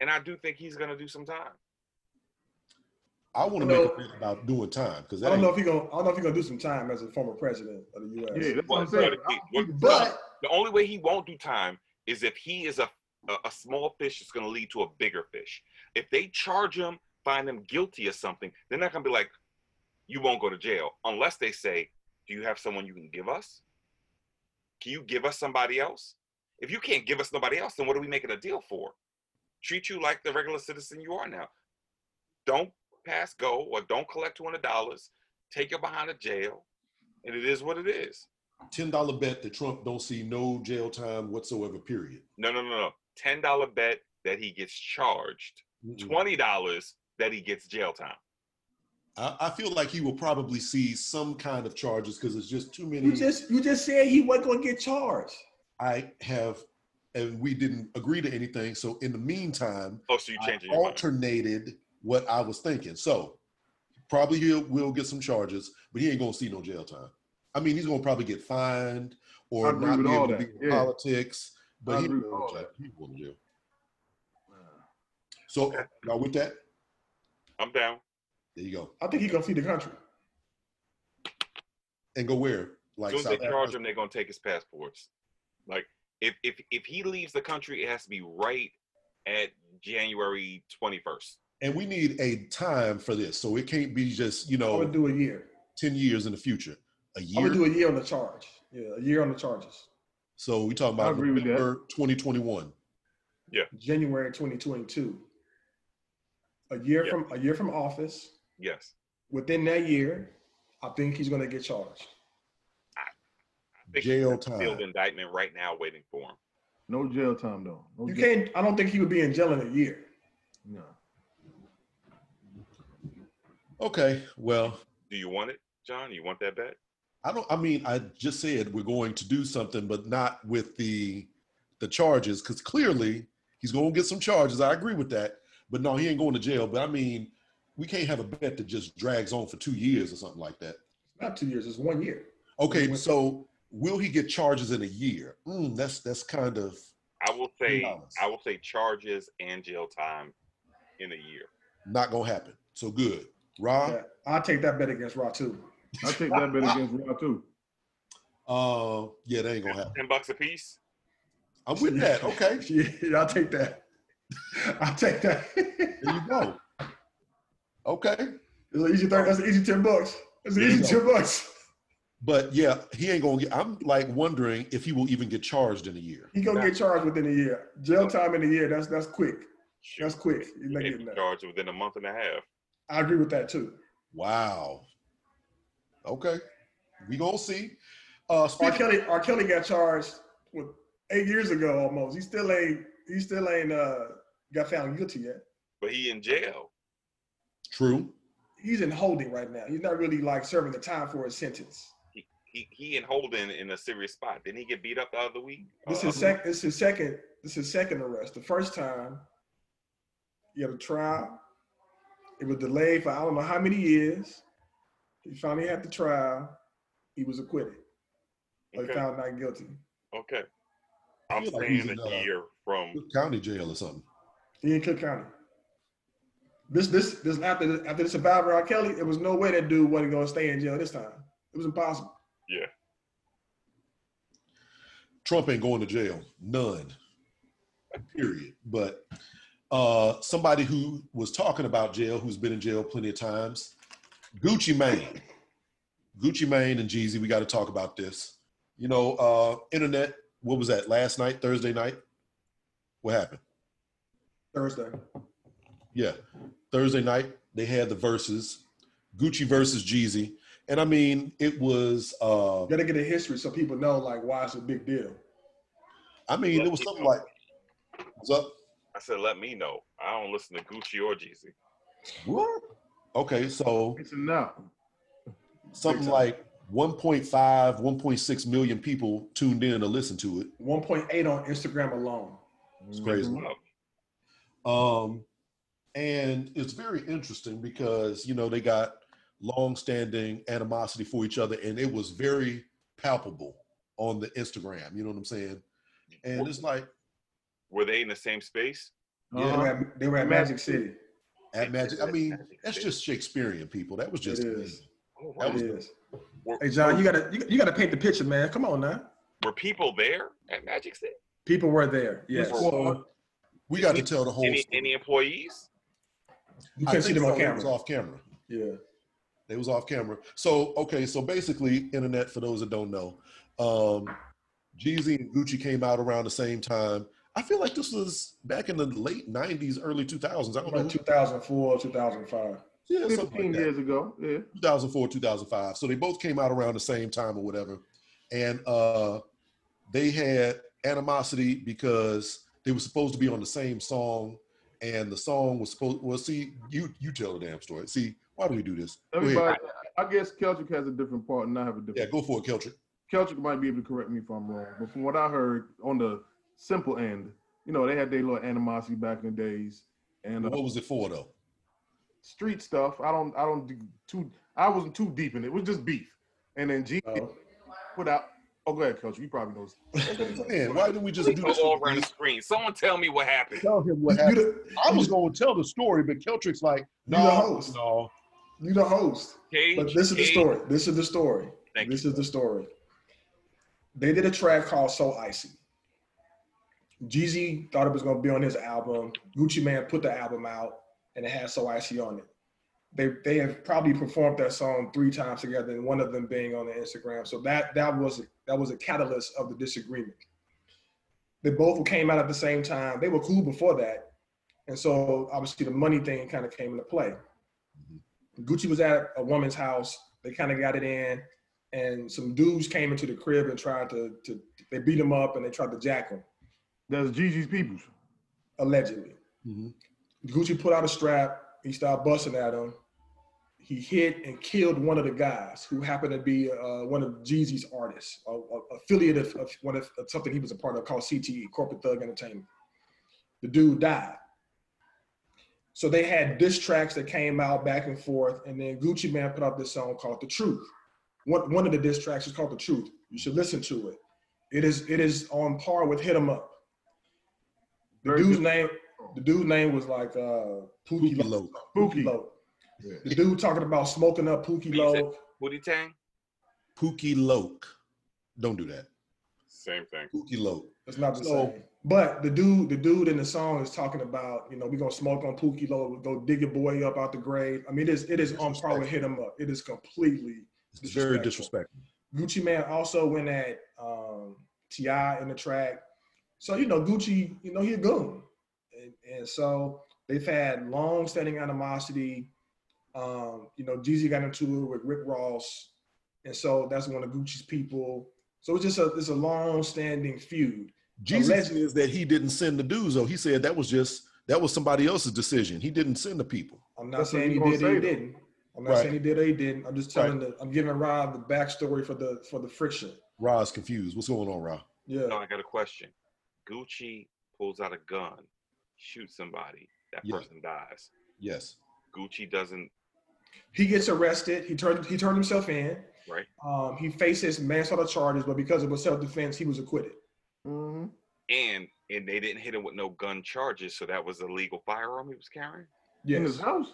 and I do think he's gonna do some time. I want to make know- a bet about doing time because I don't know if he gonna. I don't know if he gonna do some time as a former president of the U.S. Yeah, that's what I'm saying. but But the only way he won't do time is if he is a a, a small fish that's going to lead to a bigger fish. If they charge him, find him guilty of something, they're not going to be like, "You won't go to jail," unless they say, "Do you have someone you can give us? Can you give us somebody else? If you can't give us nobody else, then what are we making a deal for? Treat you like the regular citizen you are now. Don't pass go or don't collect two hundred dollars. Take you behind a jail, and it is what it is. ten dollar bet that Trump don't see no jail time whatsoever. Period. No, no, no, no. Ten dollar bet that he gets charged. Mm-mm. Twenty dollars that he gets jail time. I, I feel like he will probably see some kind of charges because it's just too many. you just you just said he wasn't gonna get charged. I have, and we didn't agree to anything. So in the meantime, Oh, so you I changing your mind? alternated what I was thinking. So probably he will get some charges, but he ain't gonna see no jail time. I mean, he's gonna probably get fined or not with be able to that, be in yeah. politics. But he will all go that. He will go jail. So now with that, I'm down. there you go. I think he gonna feed the country. And go where? As Like soon as South they charge Africa. him, they're gonna take his passports. Like if if if he leaves the country, it has to be right at January twenty first. And we need a time for this. So it can't be just, you know. I know, would do a year. 10 years in the future. a year. I would do a year on the charge. Yeah, a year on the charges. so we talking about agree with. November 2021. Yeah. January 2022. A year Yeah. from a year from office. Yes. Within that year, I think he's gonna get charged. I think Jail time. in a sealed time. indictment right now waiting for him. No jail time though. No You jail- can't. I don't think he would be in jail in a year. No. Okay. Well, Do you want it, John? You want that bet? I don't I mean, I just said we're going to do something, but not with the the charges, because clearly he's gonna get some charges. I agree with that. But no, he ain't going to jail. But I mean, we can't have a bet that just drags on for two years or something like that. Not two years. It's one year. Okay, When- so will he get charges in a year? Mm, that's that's kind of I will say dollars. I will say charges and jail time in a year. not gonna happen. So good. Rob, Yeah, I'll take that bet against Raw too. I take that bet against Raw too. uh yeah, that ain't gonna happen. Ten bucks a piece. I'm with that. Okay. Yeah, I'll take that. I'll take that. There you go. Okay. It's an easy thing. That's an easy ten bucks. That's an There easy go. ten bucks. But yeah, he ain't gonna get I'm like wondering if he will even get charged in a year. He gonna get charged within a year. Jail time in a year. That's that's quick. That's quick. He's not Maybe getting that. charged within a month and a half. I agree with that too. Wow. Okay. We gonna see. Uh R. speaking Kelly, R. Kelly got charged with eight years ago almost. He still ain't. He still ain't uh, got found guilty yet. But he in jail. true. He's in holding right now. He's not really like serving the time for his sentence. He he in holding in a serious spot. Didn't he get beat up the other week? This Uh, is sec. This is second. This is second arrest. The first time, you had a trial. It was delayed for I don't know how many years. He finally had the trial. He was acquitted. Or he Okay. found not guilty. Okay. I I'm feel like saying in, a uh, year from Cook County jail or something. He in Cook County. This this this after after the survivor R. Kelly, it was no way that dude wasn't gonna stay in jail this time. It was impossible. Yeah. Trump ain't going to jail. None. Period. But uh, somebody who was talking about jail, who's been in jail plenty of times, Gucci Mane. Gucci Mane and Jeezy, we got to talk about this. You know, uh, internet, what was that, last night, Thursday night? What happened? Thursday. Yeah. Thursday night, they had the verses, Gucci versus Jeezy. And I mean, it was, uh, gotta get a history so people know like why it's a big deal. I mean, it was something like, what's up? I said, let me know. I don't listen to Gucci or Jeezy. What? Okay, so It's enough. something Big like 1.5, 1.6 million people tuned in to listen to it. 1.8 on Instagram alone. It's crazy. Mhm. Um, and it's very interesting because you know they got long-standing animosity for each other, and it was very palpable on the Instagram. You know what I'm saying? And it's like Were they in the same space? They Yeah. were at, they were at Magic City. at Magic. I mean, that's just Shakespearean people. That was just is. Oh, That It was- is. Were, Hey John, you gotta you, you gotta paint the picture, man. Come on now. were people there at Magic City? People were there. Yes. Yes, So we got to tell the whole. Any, story. any employees? You I couldn't see them on so. Was camera. off camera. Yeah. They was off camera. So okay, so basically, internet for those that don't know, um, Jeezy and Gucci came out around the same time. I feel like this was back in the late '90s, early 2000s. I don't know. 2004, 2005. Yeah, something 15 like that. years ago. Yeah. 2004, 2005. So they both came out around the same time or whatever, and uh, they had animosity because they were supposed to be on the same song, and the song was supposed. Well, see, you you tell the damn story. See, why do we do this? Everybody, I guess Keltrick has a different part and I have a different Yeah, go for it, Keltrick. Keltrick might be able to correct me if I'm wrong, but from what I heard on the simple end, you know, they had their little animosity back in the days and uh, What was it for though? street stuff. I don't, I don't do too. I wasn't too deep in it. It was just beef, and then G Oh. put out. Oh, go ahead, Keltrick. You probably knows. Man, why didn't we just do Go this? all for around the the- screen. Someone tell me what happened. Tell him what happened. the, I was going to tell the story, but Keltrick's like, You the no, host. no. you the host. Cage, But this is the story. This is the story. Thank this you. is the story. They did a track called So Icy. Jeezy thought it was to be on his album. Gucci Mane put the album out and it had So Icy on it. They they have probably performed that song three times together, and one of them being on the Instagram. So that that was that was a catalyst of the disagreement. They both came out at the same time. They were cool before that, and so obviously the money thing kind of came into play. Gucci was at a woman's house. They kind of got it in, and some dudes came into the crib and tried to, to they beat him up and they tried to jack him, That's Jeezy's peoples. allegedly. Mhm. Gucci put out a strap. He started busting at him. He hit and killed one of the guys who happened to be uh, one of Jeezy's artists, a, a- affiliate of, of one of of something he was a part of called CTE, Corporate Thug Entertainment. The dude died. So they had diss tracks that came out back and forth, and then Gucci Mane put out this song called "The Truth." One one of the diss tracks is called "The Truth." You should listen to it. It is it is on par with "Hit 'Em Up." The Very dude's good. name the dude's name was like uh, Pookie, Pookie Loc. Loc. Pookie Pookie. Loc. The dude talking about smoking up Pookie He said- Loc. Hootie Tang? Pookie Loc. Don't do that. Same thing. Pookie Loc. It's not the So- same. But the dude, the dude in the song is talking about, you know, we're gonna smoke on Pookie Loc, we go dig your boy up out the grave. I mean, it is it is on par with hit him up. It is completely It's very Disrespectful. disrespectful. Gucci Mane also went at um, T.I. in the track. So you know, Gucci, you know, he a goon, and, and so they've had long-standing animosity. Um, you know, Jeezy got into it with Rick Ross, and so that's one of Gucci's people. So it's just a it's a long-standing feud. Jesus Alleged- says that he didn't send the dudes, though. He said that was just that was somebody else's decision. He didn't send the people. I'm not That's saying he gonna did. Say he didn't. I'm not Right. saying he did or he didn't. I'm just telling the I'm giving Rob the backstory for the for the friction. Ra's confused. What's going on, Rob? Yeah. No, I got a question. Gucci pulls out a gun, shoots somebody, that Yeah. person dies. Yes. Gucci doesn't, he gets arrested. He turned he turned himself in. right? Um, he faces manslaughter charges, but because it was self defense, he was acquitted. hmm And and they didn't hit him with no gun charges, so that was a legal firearm he was carrying. Yes. In his house.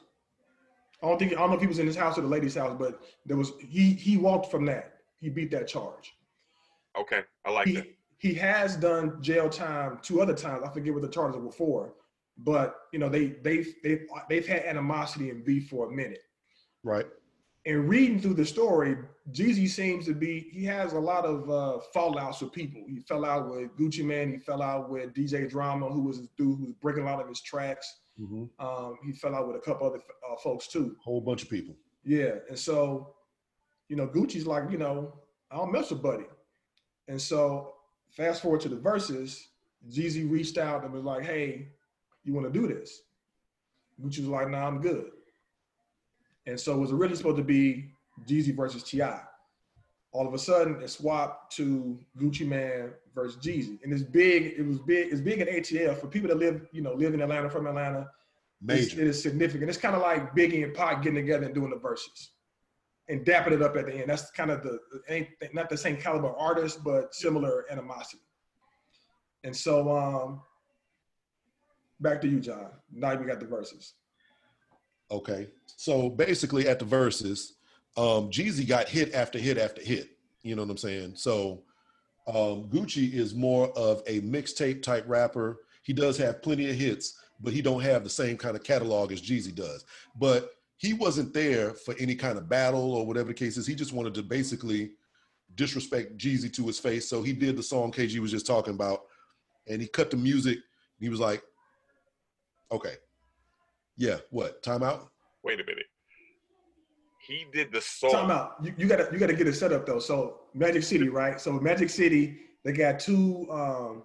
I don't think I don't know if he was in his house or the lady's house, but there was he he walked from that. He beat that charge. Okay, I like that. He has done jail time two other times. I forget what the charges were for, but you know they they've they've they've had animosity and beef for a minute. Right. And reading through the story, Jeezy seems to be he has a lot of uh, fallouts with people. He fell out with Gucci Mane. He fell out with DJ Drama, who was his dude who was breaking a lot of his tracks. hmm Um, he fell out with a couple other uh, folks too. Whole bunch of people. Yeah, and so, you know, Gucci's like, you know, I don't mess with Buddy. And so, fast forward to the verses, Jeezy reached out and was like, hey, you want to do this? Gucci was like, nah, I'm good. And so it was originally supposed to be Jeezy versus T.I. All of a sudden, it swapped to Gucci Mane versus Jeezy. And it's big, it was big, it's big in ATL for people that live, you know, live in Atlanta, from Atlanta. It's- Major. it is significant. It's kind of like Biggie and Pac getting together and doing the verses and dapping it up at the end. That's kind of the ain't not the same caliber artist, but similar animosity. And so, um, back to you, John. Now we got the verses. Okay. So basically, at the verses, um, Jeezy got hit after hit after hit. You know what I'm saying? So um, Gucci is more of a mixtape type rapper. He does have plenty of hits, but he don't have the same kind of catalog as Jeezy does. But he wasn't there for any kind of battle or whatever the case is. He just wanted to basically disrespect Jeezy to his face. So he did the song KG was just talking about, and he cut the music. He was like, "Okay, yeah, what? Timeout." Wait a minute. He did the song. Timeout. You, you gotta you gotta get it set up though. So Magic City, right? So Magic City, they got two um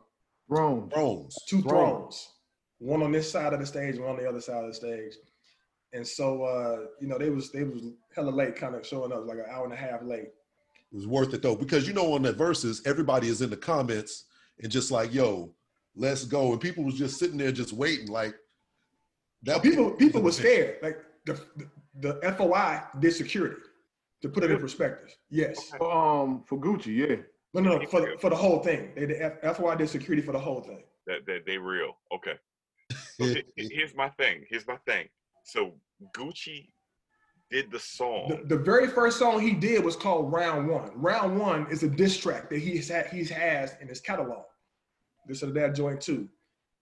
Rome. Thrones. two Thrones. thrones, one on this side of the stage, one on the other side of the stage. And so uh, you know, they was they was hella late, kind of showing up like an hour and a half late. It was worth it though, because you know on the verses, everybody is in the comments and just like, "Yo, let's go," and people was just sitting there just waiting, like that. people people were scared. Like the, the the FOI did security to put it in perspective. Yes. Um, for Gucci, yeah. No, no, no. For the, for the whole thing, they did F- FOI did security for the whole thing. that, that they real. Okay. So he- he- here's my thing. Here's my thing. So Gucci did the song. The, the very first song he did was called Round One. Round One is a diss track that he's had, he's has in his catalog. This or that joint too.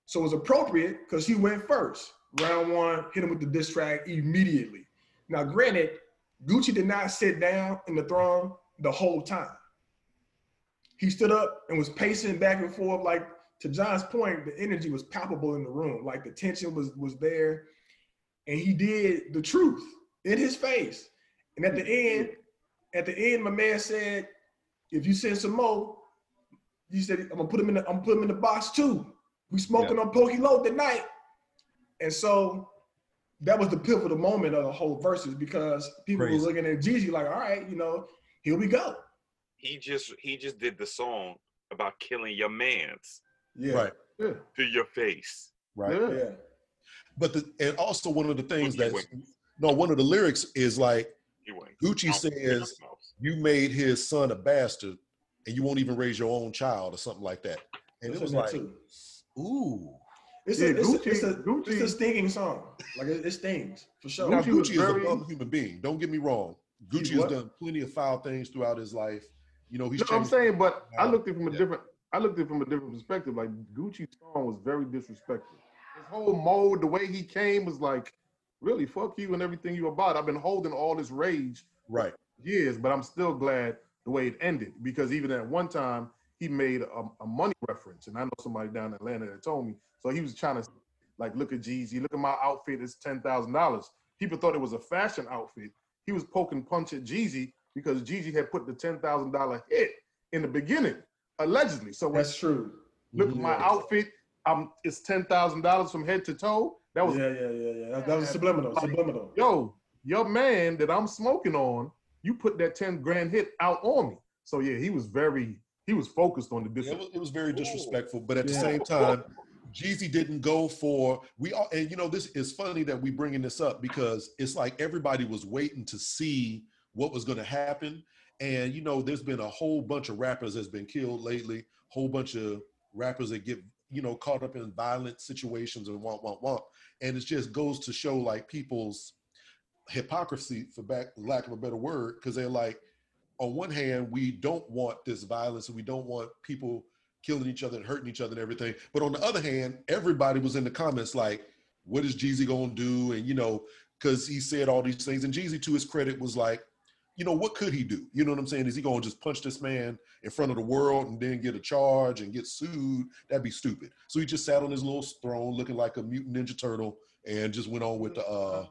So it's appropriate because he went first. Round one, hit him with the diss track immediately. Now, granted, Gucci did not sit down in the throne the whole time. He stood up and was pacing back and forth. Like to John's point, the energy was palpable in the room. Like the tension was was there, and he did the truth in his face. And at the end, at the end, my man said, "If you send some more, you said I'm gonna put him in the I'm gonna put him in the box too. We smoking on Pookie Loc tonight." And so that was the pivotal moment of the whole verses because people Crazy. were looking at Jeezy like, "All right, you know, here we go." he just he just did the song about killing your man's Yeah, Right, Yeah. to your face. right. Yeah. yeah, But the and also one of the things that wins. no, one of the lyrics is like Gucci says you made his son a bastard and you won't even raise your own child or something like that. And it was like, too. ooh. It's, Yeah, a, it's, Gucci- a, it's, a, Gucci- it's a stinging song. Like it, it stings for sure. Now Gucci Gucci is very- a human being. Don't get me wrong. Gucci has what? done plenty of foul things throughout his life. You know, he's You know what I'm saying? But I looked at it from a Yeah. different I looked at it from a different perspective. Like Gucci's song was very disrespectful. Whole mode, the way he came was like, really, fuck you and everything you about. I've been holding all this rage Right. years, but I'm still glad the way it ended because even at one time he made a, a money reference, and I know somebody down in Atlanta that told me. So he was trying to like, look at Jeezy, look at my outfit, it's ten thousand dollars. People thought it was a fashion outfit. He was poking punch at Jeezy because Jeezy had put the ten thousand dollar hit in the beginning, allegedly. So That's true. look at my outfit, um, it's ten thousand dollars from head to toe. That was yeah, yeah, yeah, yeah. That, that was subliminal. Subliminal. yo, your man that I'm smoking on, you put that 10 grand hit out on me. So yeah, he was very, he was focused on the It different. was, it was very disrespectful, but at the same time, Jeezy didn't go for we all and you know this is funny that we bringing this up because it's like everybody was waiting to see what was going to happen and you know there's been a whole bunch of rappers that's been killed lately whole bunch of rappers that get you know, caught up in violent situations and womp womp womp. And it just goes to show like people's hypocrisy, for back lack of a better word, because they're like, on one hand, we don't want this violence and we don't want people killing each other and hurting each other and everything. But on the other hand, everybody was in the comments like, what is Jeezy gonna do? And you know, because he said all these things. And Jeezy, to his credit, was like, you know, what could he do? You know what I'm saying? Is he gonna just punch this man in front of the world and then get a charge and get sued? That'd be stupid. So he just sat on his little throne looking like a mutant ninja turtle and just went on with the uh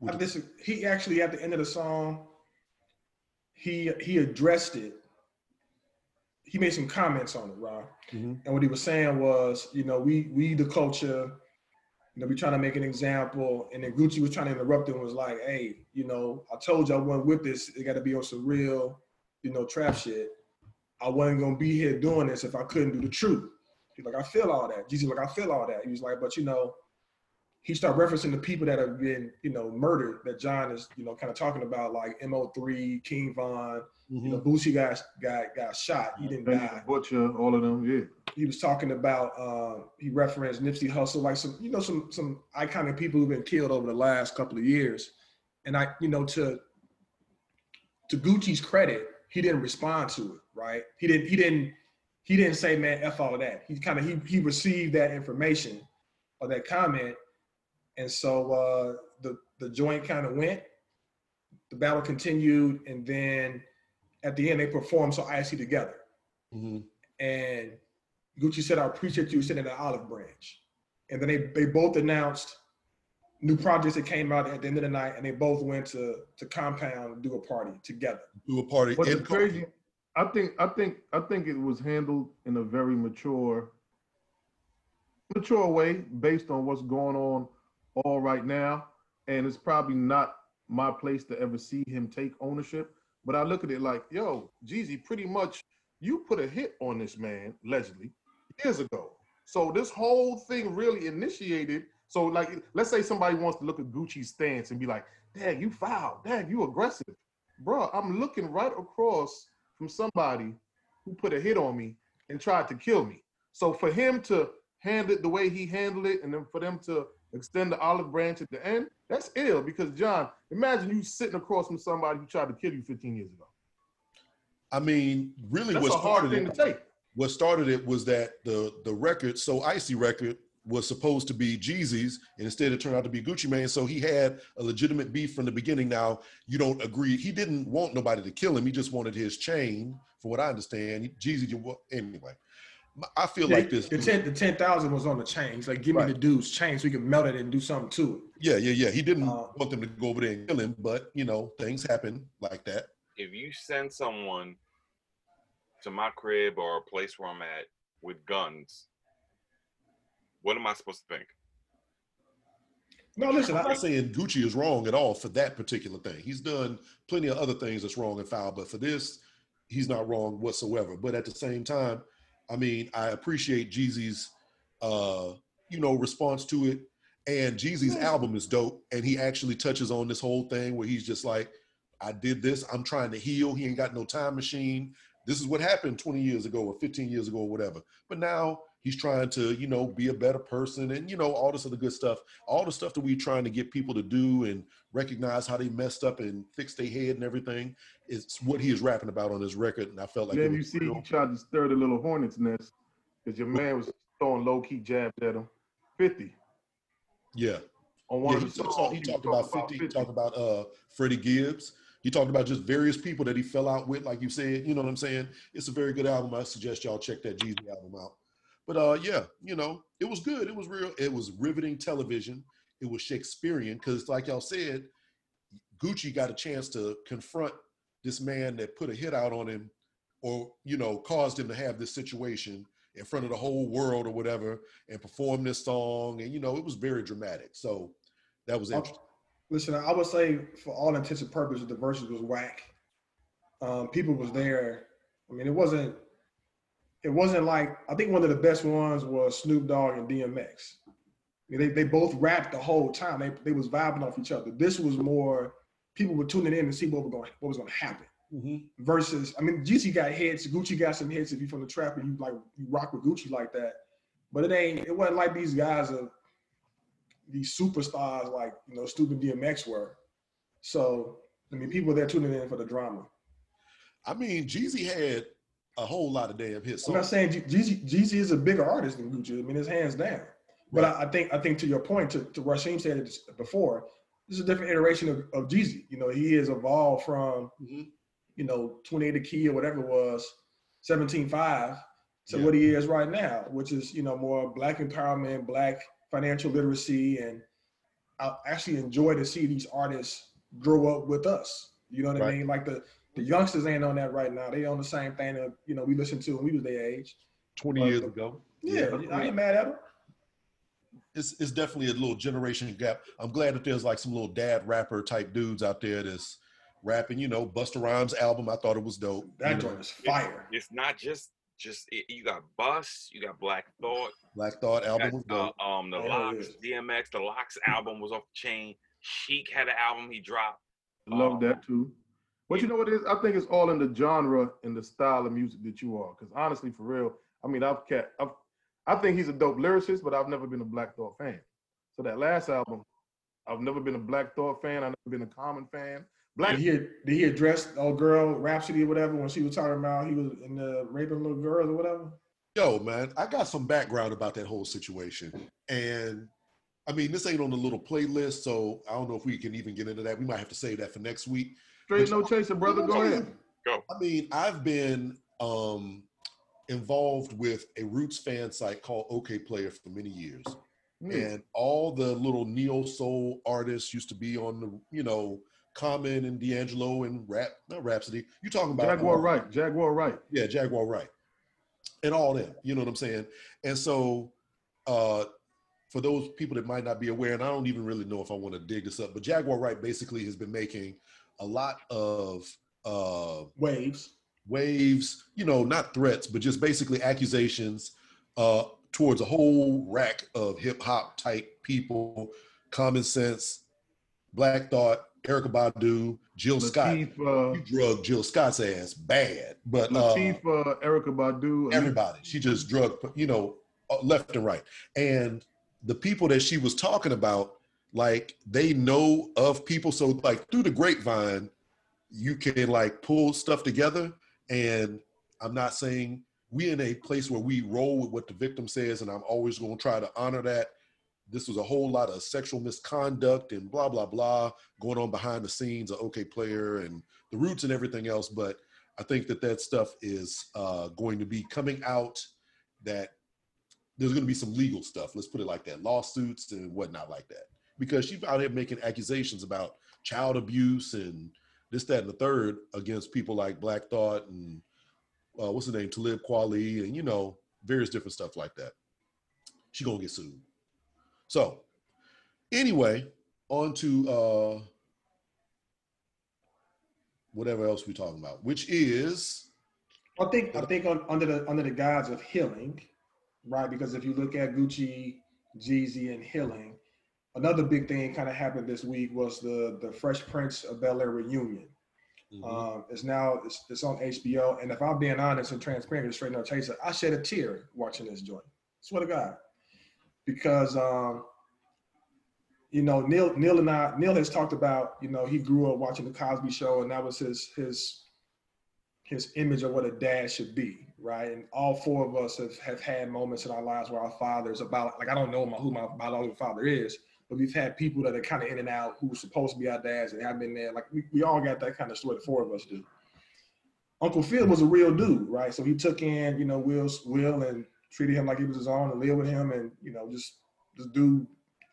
with the- he actually at the end of the song, he he addressed it. He made some comments on it, Rob. Mhm. And what he was saying was, you know, we we the culture, know, we trying to make an example. And then Gucci was trying to interrupt him and was like, hey, you know, I told you I wasn't with this. It got to be on some real, you know, trap shit. I wasn't gonna be here doing this if I couldn't do the truth. He's like, I feel all that. Jeezy's, like, I feel all that. He was like, but you know, he started referencing the people that have been, you know, murdered that John is, you know, kind of talking about, like Mo3, King Von, you know, Boosie got got got shot. He didn't Benny die. Butcher, all of them, yeah. He was talking about uh, he referenced Nipsey Hussle, like some, you know, some some iconic people who've been killed over the last couple of years. And I, you know, to to Gucci's credit, he didn't respond to it, right? He didn't he didn't he didn't say, man, F all of that. He kind of he he received that information or that comment. And so uh the the joint kind of went, the battle continued, and then at the end they performed so icy together. Mhm. And Gucci said, I appreciate you sitting in the olive branch. And then they they both announced new projects that came out at the end of the night, and they both went to to compound and do a party together. do a party. What's in crazy? I think I think I think it was handled in a very mature, mature way based on what's going on all right now, and it's probably not my place to ever see him take ownership. But I look at it like, yo, Jeezy, pretty much you put a hit on this man allegedly years ago. So this whole thing really initiated. So like, let's say somebody wants to look at Gucci's stance and be like, "Dad, you foul. Dad, you aggressive." Bro, I'm looking right across from somebody who put a hit on me and tried to kill me. So for him to handle it the way he handled it, and then for them to extend the olive branch at the end, that's ill. Because John, imagine you sitting across from somebody who tried to kill you 15 years ago. I mean, really, That's what a hard started thing it, to take. what started it was that the the record, so icy record, was supposed to be Jeezy's, and instead it turned out to be Gucci Mane. So he had a legitimate beef from the beginning. Now you don't agree. He didn't want nobody to kill him. He just wanted his chain, for what I understand. Jeezy, anyway. I feel like this. The ten the ten thousand was on the chain. He's like, give me the dude's chain so we can melt it and do something to it. Yeah, yeah, yeah. He didn't Uh, want them to go over there and kill him, but you know, things happen like that. If you send someone to my crib or a place where I'm at with guns, what am I supposed to think? No, listen, I'm not saying Gucci is wrong at all for that particular thing. He's done plenty of other things that's wrong and foul, but for this, he's not wrong whatsoever. But at the same time, I mean, I appreciate Jeezy's, uh, you know, response to it. And Jeezy's album is dope, and he actually touches on this whole thing where he's just like, "I did this. I'm trying to heal. He ain't got no time machine. This is what happened 20 years ago or 15 years ago or whatever." But now he's trying to, you know, be a better person, and you know, all this other good stuff all the stuff that we're trying to get people to do and recognize how they messed up and fix their head and everything is what he is rapping about on his record. And I felt like then you see real. he tried to stir the little hornet's nest because your man was throwing low key jabs at him. 50 yeah. on one yeah, of he, the songs. he was talked talking about 50, he talked about uh Freddie Gibbs. He talked about just various people that he fell out with, like you said. You know what I'm saying? It's a very good album. I suggest y'all check that Jeezy album out. But uh, yeah, you know, it was good. It was real. It was riveting television. It was Shakespearean because, like y'all said, Gucci got a chance to confront this man that put a hit out on him, or you know, caused him to have this situation in front of the whole world or whatever, and perform this song. And you know, it was very dramatic. So that was interesting. listen, I would say for all intents and purposes, the verses was whack. Um, people was there. I mean, it wasn't. It wasn't like I think one of the best ones was Snoop Dogg and DMX. I mean, they they both rapped the whole time. They they was vibing off each other. This was more people were tuning in to see what was going what was going to happen. Mm-hmm. Versus, I mean, Jeezy got hits. Gucci got some hits. If you from the trap and you like you rock with Gucci like that, but it ain't. It wasn't like these guys are these superstars like you know Stupid DMX were. So I mean, people were there tuning in for the drama. I mean, Jeezy had a whole lot of damn hits. I'm not saying Jeezy, Jeezy is a bigger artist than Gucci. I mean, his hands down. But Right. I, I think I think to your point, to, to Rasheem said it before, this is a different iteration of, of Jeezy. You know, he has evolved from Mhm. you know 28 a key or whatever it was, 17.5 to Yeah. what he is right now, which is you know more black empowerment, black financial literacy, and I actually enjoy to see these artists grow up with us. You know what I mean? Like the the youngsters ain't on that right now. They on the same thing that you know we listened to when we was their age. 20 But years the- ago. Yeah, I ain't mad at them. It's, it's definitely a little generation gap. I'm glad that there's like some little dad rapper type dudes out there that's rapping. You know, Busta Rhymes album, I thought it was dope. That you know, joint is fire. It's not just just it, you got Bust, you got Black Thought, Black Thought you album was dope. uh, um the Oh, LOX, yeah. DMX, the LOX album was off the chain. Chic had an album he dropped. Love Um, that too. But you know what it is? I think it's all in the genre and the style of music that you are. Because honestly, for real, I mean, I've kept, I've, I think he's a dope lyricist, but I've never been a Black Thought fan. So that last album, I've never been a Black Thought fan. I've never been a Common fan. Black, Did he, did he address the old girl Rhapsody or whatever when she was talking about he was in the raping little girls or whatever? Yo, man, I got some background about that whole situation. And I mean, this ain't on the little playlist, so I don't know if we can even get into that. We might have to save that for next week. straight no chaser, brother. Go ahead. Go. I mean, I've been um, involved with a Roots fan site called Okayplayer for many years. Hmm. And all the little neo soul artists used to be on the, you know, Common and D'Angelo and Rap, not Rhapsody. You talking about Jaguar Wright. Jaguar Wright. yeah, Jaguar Wright. And all them, you know what I'm saying? And so uh for those people that might not be aware, and I don't even really know if I want to dig this up, but Jaguar Wright basically has been making a lot of uh Waves. Waves, you know, not threats, but just basically accusations uh towards a whole rack of hip hop type people, common sense, Black Thought, Erykah Badu, Jill Scott. Latif, uh, You drug Jill Scott's ass bad, but uh, Latif, uh, Erykah Badu. everybody. She just drug, you know, uh, left and right. And the people that she was talking about, like they know of people. So like through the grapevine, you can like pull stuff together. And I'm not saying we in a place where we roll with what the victim says, and I'm always going to try to honor that. This was a whole lot of sexual misconduct and blah blah blah going on behind the scenes of Okayplayer and the Roots and everything else. But I think that that stuff is uh, going to be coming out. That there's going to be some legal stuff. Let's put it like that, lawsuits and whatnot like that. Because she's out here making accusations about child abuse and this, that, and the third against people like Black Thought and uh, what's the name, Talib Kweli, and you know various different stuff like that. She gonna get sued. So, anyway, on to uh, whatever else we're talking about, which is I think I think on, under the under the guise of healing, right? Because if you look at Gucci, Jeezy, and healing, another big thing kind of happened this week was the the Fresh Prince of Bel Air reunion. Mhm. Um, it's now it's, it's on HBO, and if I'm being honest and transparent, straight no chaser, I shed a tear watching this joint. Swear to God, because um, you know Neil Neil and I Neil has talked about you know he grew up watching the Cosby Show, and that was his his his image of what a dad should be, right? And all four of us have, have had moments in our lives where our fathers about like I don't know my, who my biological father is, but we've had people that are kind of in and out who were supposed to be our dads and have been there. Like we, we all got that kind of story. The four of us do. Uncle Phil was a real dude, right? So he took in, you know, Will's Will and treated him like he was his own and lived with him and, you know, just just do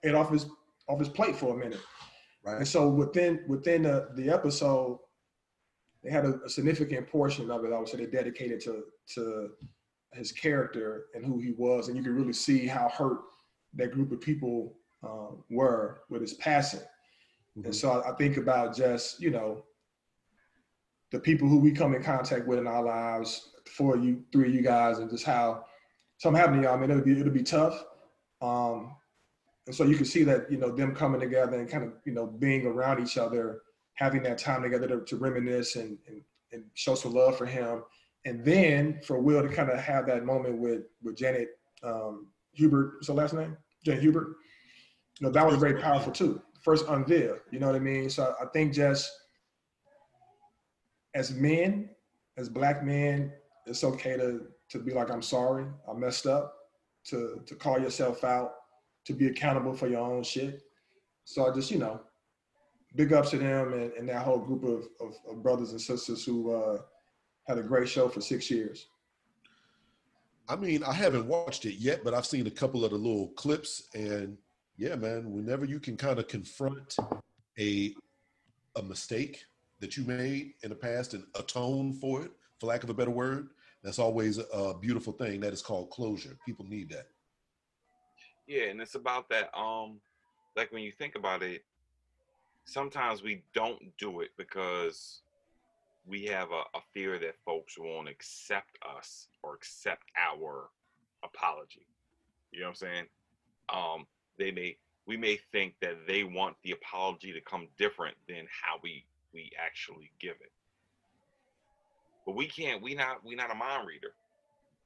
it off his off his plate for a minute. right. And so within within the, the episode, they had a, a significant portion of it. I would say they dedicated to to his character and who he was, and you can really see how hurt that group of people um, were with his passing. Mhm. And so I, I think about just you know the people who we come in contact with in our lives, for you, three of you guys, and just how something happened to y'all. I mean, it'll be it'll be tough. Um, and so you can see that you know them coming together and kind of you know being around each other, having that time together to, to reminisce and, and and show some love for him, and then for Will to kind of have that moment with with Janet um, Hubert, what's the last name? J. Hubert. You know, that was very powerful too. First unveil, you know what I mean? So I think just as men, as black men, it's okay to to be like, I'm sorry, I messed up, to to call yourself out, to be accountable for your own shit. So I just, you know, big ups to them and, and that whole group of, of, of brothers and sisters who uh, had a great show for six years. I mean, I haven't watched it yet, but I've seen a couple of the little clips, and yeah, man, whenever you can kind of confront a a mistake that you made in the past and atone for it, for lack of a better word, that's always a beautiful thing. That is called closure. People need that. Yeah, and it's about that. Um, like when you think about it, sometimes we don't do it because we have a, a fear that folks won't accept us or accept our apology. You know what I'm saying? Um, they may we may think that they want the apology to come different than how we we actually give it. But we can't. We not. We not a mind reader.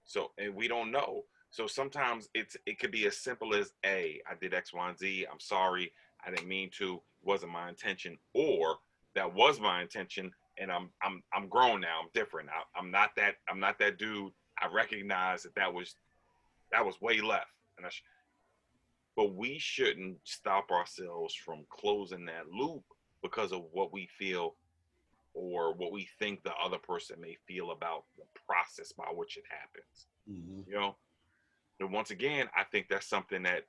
So and we don't know. So sometimes it's it could be as simple as a I did X, Y, and Z. I'm sorry. I didn't mean to. It wasn't my intention. Or that was my intention, and I'm I'm I'm grown now. I'm different. I, I'm not that. I'm not that dude. I recognize that that was that was way left, and I. Sh- but we shouldn't stop ourselves from closing that loop because of what we feel or what we think the other person may feel about the process by which it happens. Mhm. You know, and once again, I think that's something that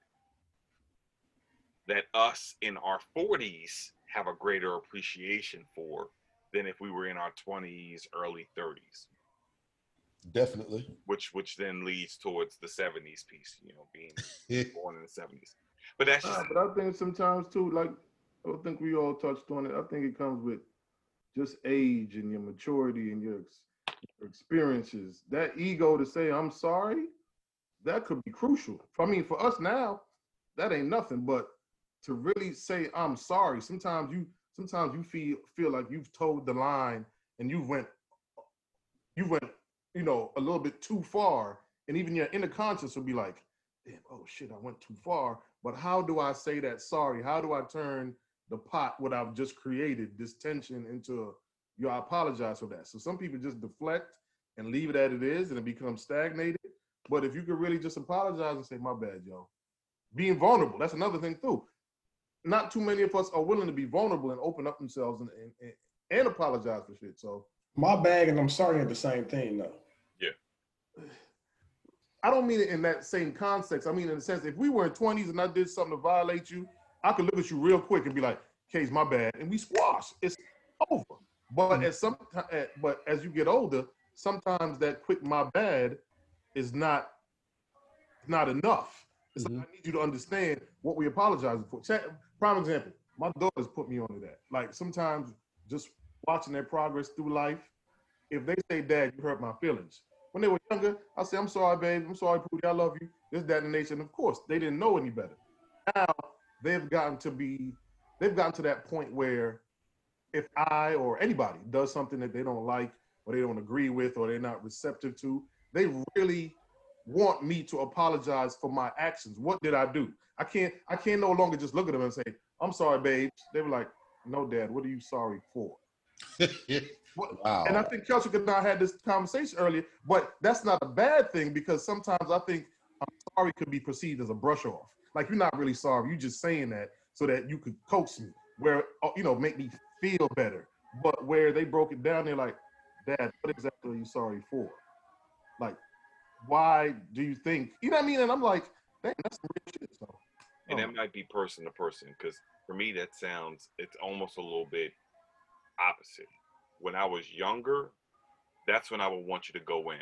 that us in our 40s have a greater appreciation for than if we were in our 20s, early 30s, Definitely. which which then leads towards the 70s piece. You know, being born in the 70s. But that's just Nah, but I think sometimes too, like I think we all touched on it. I think it comes with just age and your maturity and your, ex- your experiences. That ego to say I'm sorry, that could be crucial. I mean, for us now, that ain't nothing. But to really say I'm sorry, sometimes you sometimes you feel feel like you've toed the line and you went you went you know a little bit too far, and even your inner conscience will be like, damn, oh shit, I went too far. But how do I say that sorry? How do I turn the pot, what I've just created, this tension into a, yo, I apologize for that. So some people just deflect and leave it as it is and it becomes stagnated. But if you could really just apologize and say, my bad, yo. Being vulnerable, that's another thing too. Not too many of us are willing to be vulnerable and open up themselves and, and, and, apologize for shit. So My bag and I'm sorry are the same thing though. I don't mean it in that same context. I mean in the sense if we were in 20s and I did something to violate you, I could look at you real quick and be like, "Case, my bad," and we squash. It's over. But mm-hmm. as some, but as you get older, sometimes that quick "my bad" is not not enough. It's like, mm-hmm. I need you to understand what we apologizing for. Check, prime example: my daughters put me onto that. Like sometimes just watching their progress through life. If they say, "Dad, you hurt my feelings," when they were younger, I say, "I'm sorry, babe. I'm sorry, Pootie. I love you." This, that, and the nation. Of course, they didn't know any better. Now they've gotten to be, they've gotten to that point where, if I or anybody does something that they don't like or they don't agree with or they're not receptive to, they really want me to apologize for my actions. What did I do? I can't. I can't no longer just look at them and say, "I'm sorry, babe. They were like, "No, Dad. What are you sorry for?" What- wow. And I think Kelsey and I had this conversation earlier, but that's not a bad thing because sometimes I think I'm sorry could be perceived as a brush off. Like you're not really sorry, you're just saying that so that you could coax me, where uh, you know make me feel better. But where they broke it down, they're like, "Dad, what exactly are you sorry for? Like, why do you think? You know what I mean?" And I'm like, "Dang, that's some real shit." So, and oh. that might be person to person because for me that sounds it's almost a little bit opposite when i was younger that's when i would want you to go in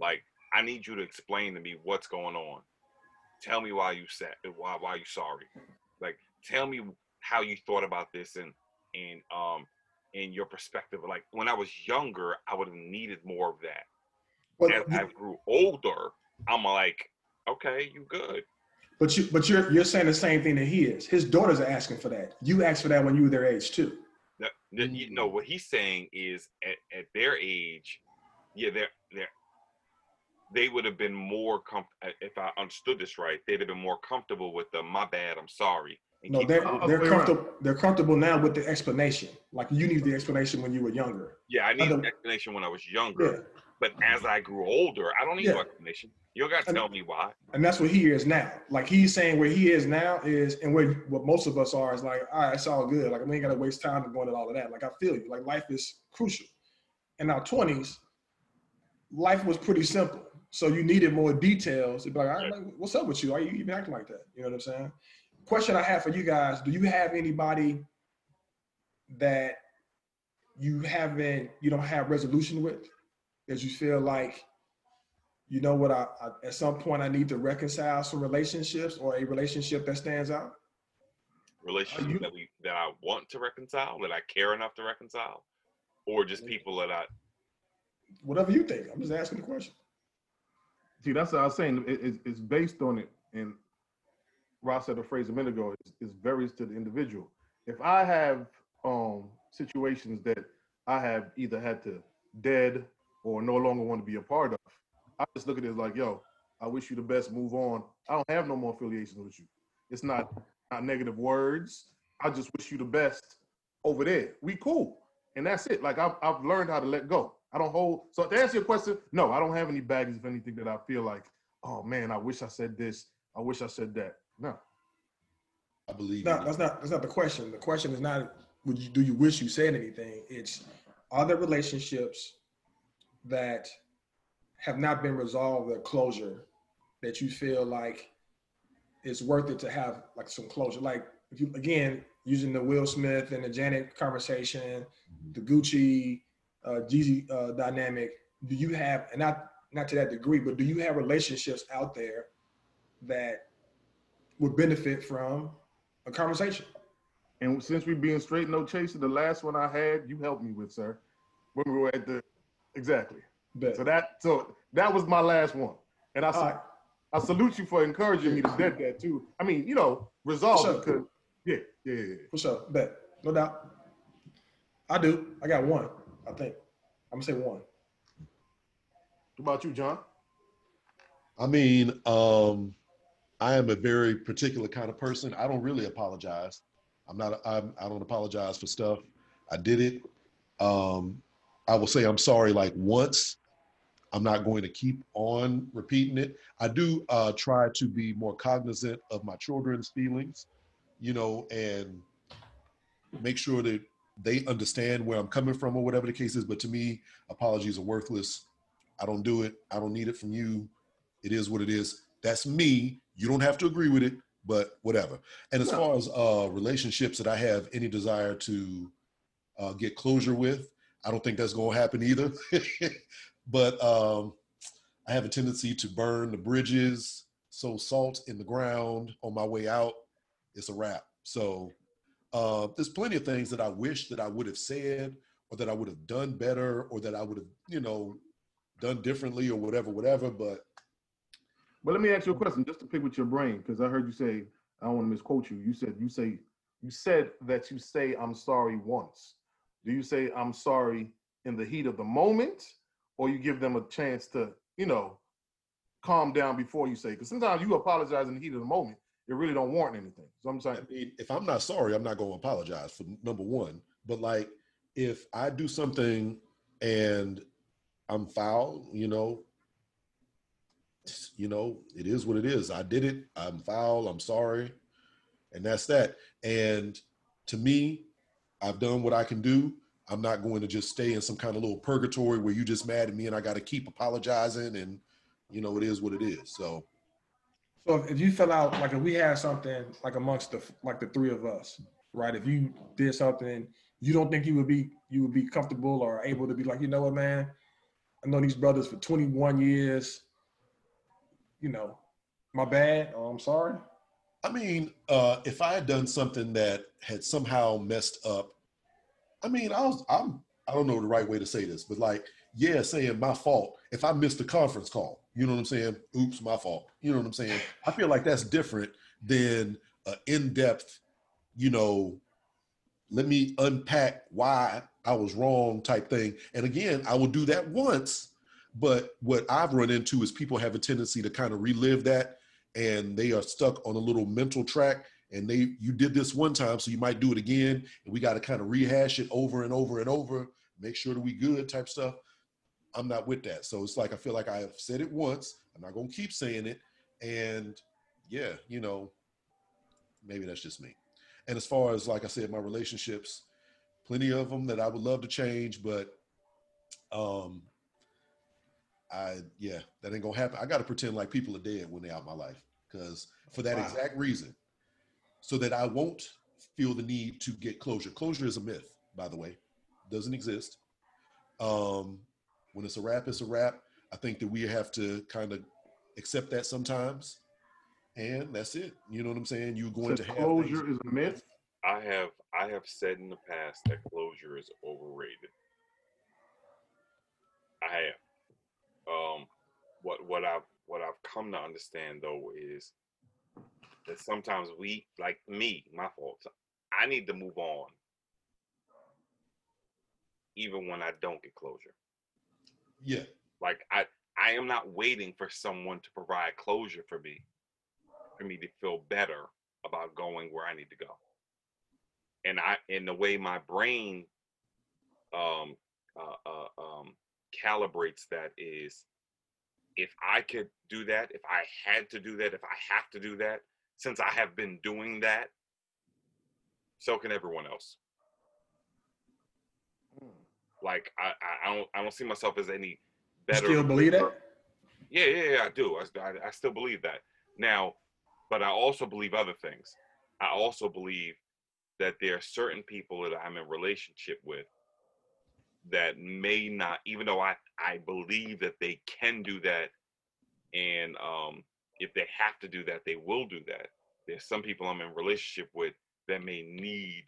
like i need you to explain to me what's going on tell me why you said why why you sorry like tell me how you thought about this and and um in your perspective like when i was younger i would have needed more of that But as i grew older i'm like okay you good but you but you're you're saying the same thing that he is. His daughters are asking for that. You asked for that when you were their age too. No, no, you know what he's saying is at, at their age, yeah, they're they're they would have been more com- uh, if I understood this right, they'd have been more comfortable with the my bad, I'm sorry. and No, they're moving. they're way around. comfortable. They're comfortable now with the explanation. Like you need the explanation when you were younger. yeah, I need an explanation when I was younger, Yeah, but as I grew older, I don't need no explanation. You got to And- tell me why. and that's what he is now. Like he's saying where he is now is, and where what most of us are is like, all right, it's all good. Like we ain't gotta waste time to go into all of that. Like I feel you. Like life is crucial. In our twenties, life was pretty simple. So you needed more details. To be like, all right, like, what's up with you? Why are you even acting like that? You know what I'm saying? Question I have for you guys: Do you have anybody that you haven't, you don't have resolution with, that you feel like you know what I, I at some point i need to reconcile some relationships or a relationship that stands out Relationships you- that we that I want to reconcile, that I care enough to reconcile, or just people that I whatever you think i'm just asking the question See, that's what I was saying. It, it's, it's based on it. And Ross said a phrase a minute ago. It's, it's varies to the individual. If I have um situations that I have either had to dead or no longer want to be a part of, I just look at it like, yo, I wish you the best. Move on. I don't have no more affiliations with you. It's not not negative words. I just wish you the best over there. We cool, and that's it. Like I've I've learned how to let go. I don't hold. So to answer your question, no, I don't have any baggage of anything that I feel like, oh man, I wish I said this. I wish I said that. No. I believe no you. that's not that's not the question the question is not would you do you wish you said anything it's are there relationships that have not been resolved or closure that you feel like it's worth it to have like some closure like if you again using the will smith and the janet conversation the gucci uh Jeezy uh dynamic do you have and not not to that degree but do you have relationships out there that would benefit from a conversation And since we being straight, no chaser, the last one I had, you helped me with, sir. When we were at the exactly. Bet. So that so that was my last one. And I right. I salute you for encouraging me to dead that too. I mean, you know, resolve Sure. because yeah, yeah, yeah, yeah. For sure. Bet. No doubt. I do. I got one, I think. I'm gonna say one. What about you, John? I mean, um, I am a very particular kind of person. I don't really apologize. I'm not. I'm, I don't apologize for stuff. I did it. Um, I will say I'm sorry like once. I'm not going to keep on repeating it. I do uh, try to be more cognizant of my children's feelings, you know, and make sure that they understand where I'm coming from or whatever the case is. But to me, apologies are worthless. I don't do it. I don't need it from you. It is what it is. That's me. You don't have to agree with it, but whatever. And as far as uh, relationships that I have any desire to uh, get closure with, I don't think that's going to happen either. but um, I have a tendency to burn the bridges, So salt in the ground on my way out. It's a wrap. So uh, there's plenty of things that I wish that I would have said or that I would have done better or that I would have, you know, done differently or whatever, whatever. But But let me ask you a question, just to pick with your brain, because I heard you say, I don't want to misquote you. You said you say you said that you say I'm sorry once. Do you say I'm sorry in the heat of the moment, or you give them a chance to, you know, calm down before you say? Because sometimes you apologize in the heat of the moment, it really don't warrant anything. So I'm I saying, mean, if I'm not sorry, I'm not going to apologize for number one. But like, if I do something and I'm foul, you know, you know, it is what it is. I did it. I'm foul. I'm sorry, and that's that. And to me, I've done what I can do. I'm not going to just stay in some kind of little purgatory where you just mad at me and I got to keep apologizing. And you know, it is what it is. So So if, you fill out like if we had something like amongst the like the three of us, right? If you did something you don't think you would be you would be comfortable or able to be like, you know what, man? I know these brothers for 21 years. You know, my bad. Oh, I'm sorry. I mean, uh, if I had done something that had somehow messed up, I mean, I was, I'm, I don't know the right way to say this, but like, yeah, saying my fault. If I missed a conference call, you know what I'm saying? Oops, my fault. You know what I'm saying? I feel like that's different than an in-depth, you know, let me unpack why I was wrong type thing. And again, I will do that once, But what I've run into is people have a tendency to kind of relive that and they are stuck on a little mental track and they you did this one time so you might do it again and we got to kind of rehash it over and over and over make sure that we good type stuff. I'm not with that. So it's like i feel like i have said it once i'm not going to keep saying it and yeah you know maybe that's just me. And as far as like i said my relationships plenty of them that i would love to change but um i yeah that ain't gonna happen. I gotta pretend like people are dead when they're out my life because for that Wow. exact reason so that I won't feel the need to get closure. Closure is a myth, by the way, doesn't exist. Um, when it's a wrap, it's a wrap. I think that we have to kind of accept that sometimes, and that's it. You know what I'm saying? You're going to Said have closure things- is a myth. I have I have said in the past that closure is overrated. I have. Um, what what I've what I've come to understand though is that sometimes we like me, my fault. I need to move on, even when I don't get closure. yeah, Like I I am not waiting for someone to provide closure for me, for me to feel better about going where I need to go. And I, in the way my brain um, uh, uh, um, calibrates that is, if I could do that, if I had to do that, if I have to do that, since I have been doing that, so can everyone else. Hmm. Like I, I, I don't, I don't see myself as any You better. still believe that? Yeah, yeah, yeah, I do. I, I, I still believe that. Now, but I also believe other things. I also believe that there are certain people that I'm in relationship with that may not, even though I, I believe that they can do that, and um, if they have to do that, they will do that. There's some people I'm in relationship with that may need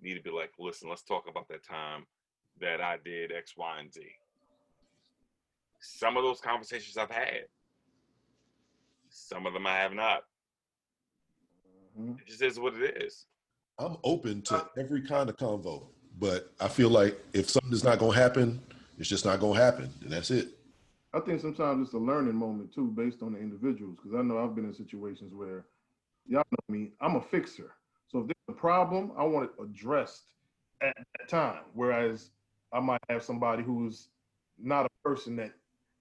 need to be like, listen, let's talk about that time that I did X, Y, and Z some of those conversations I've had. Some of them I have not. Mhm. It just is what it is. I'm open to every kind of convo, but I feel like if something is not to happen, it's just not to happen, and that's it. I think sometimes it's a learning moment too, based on the individuals. Because I know I've been in situations where, y'all know me, I'm a fixer. So if there's a problem, I want it addressed at that time. Whereas I might have somebody who's not a person that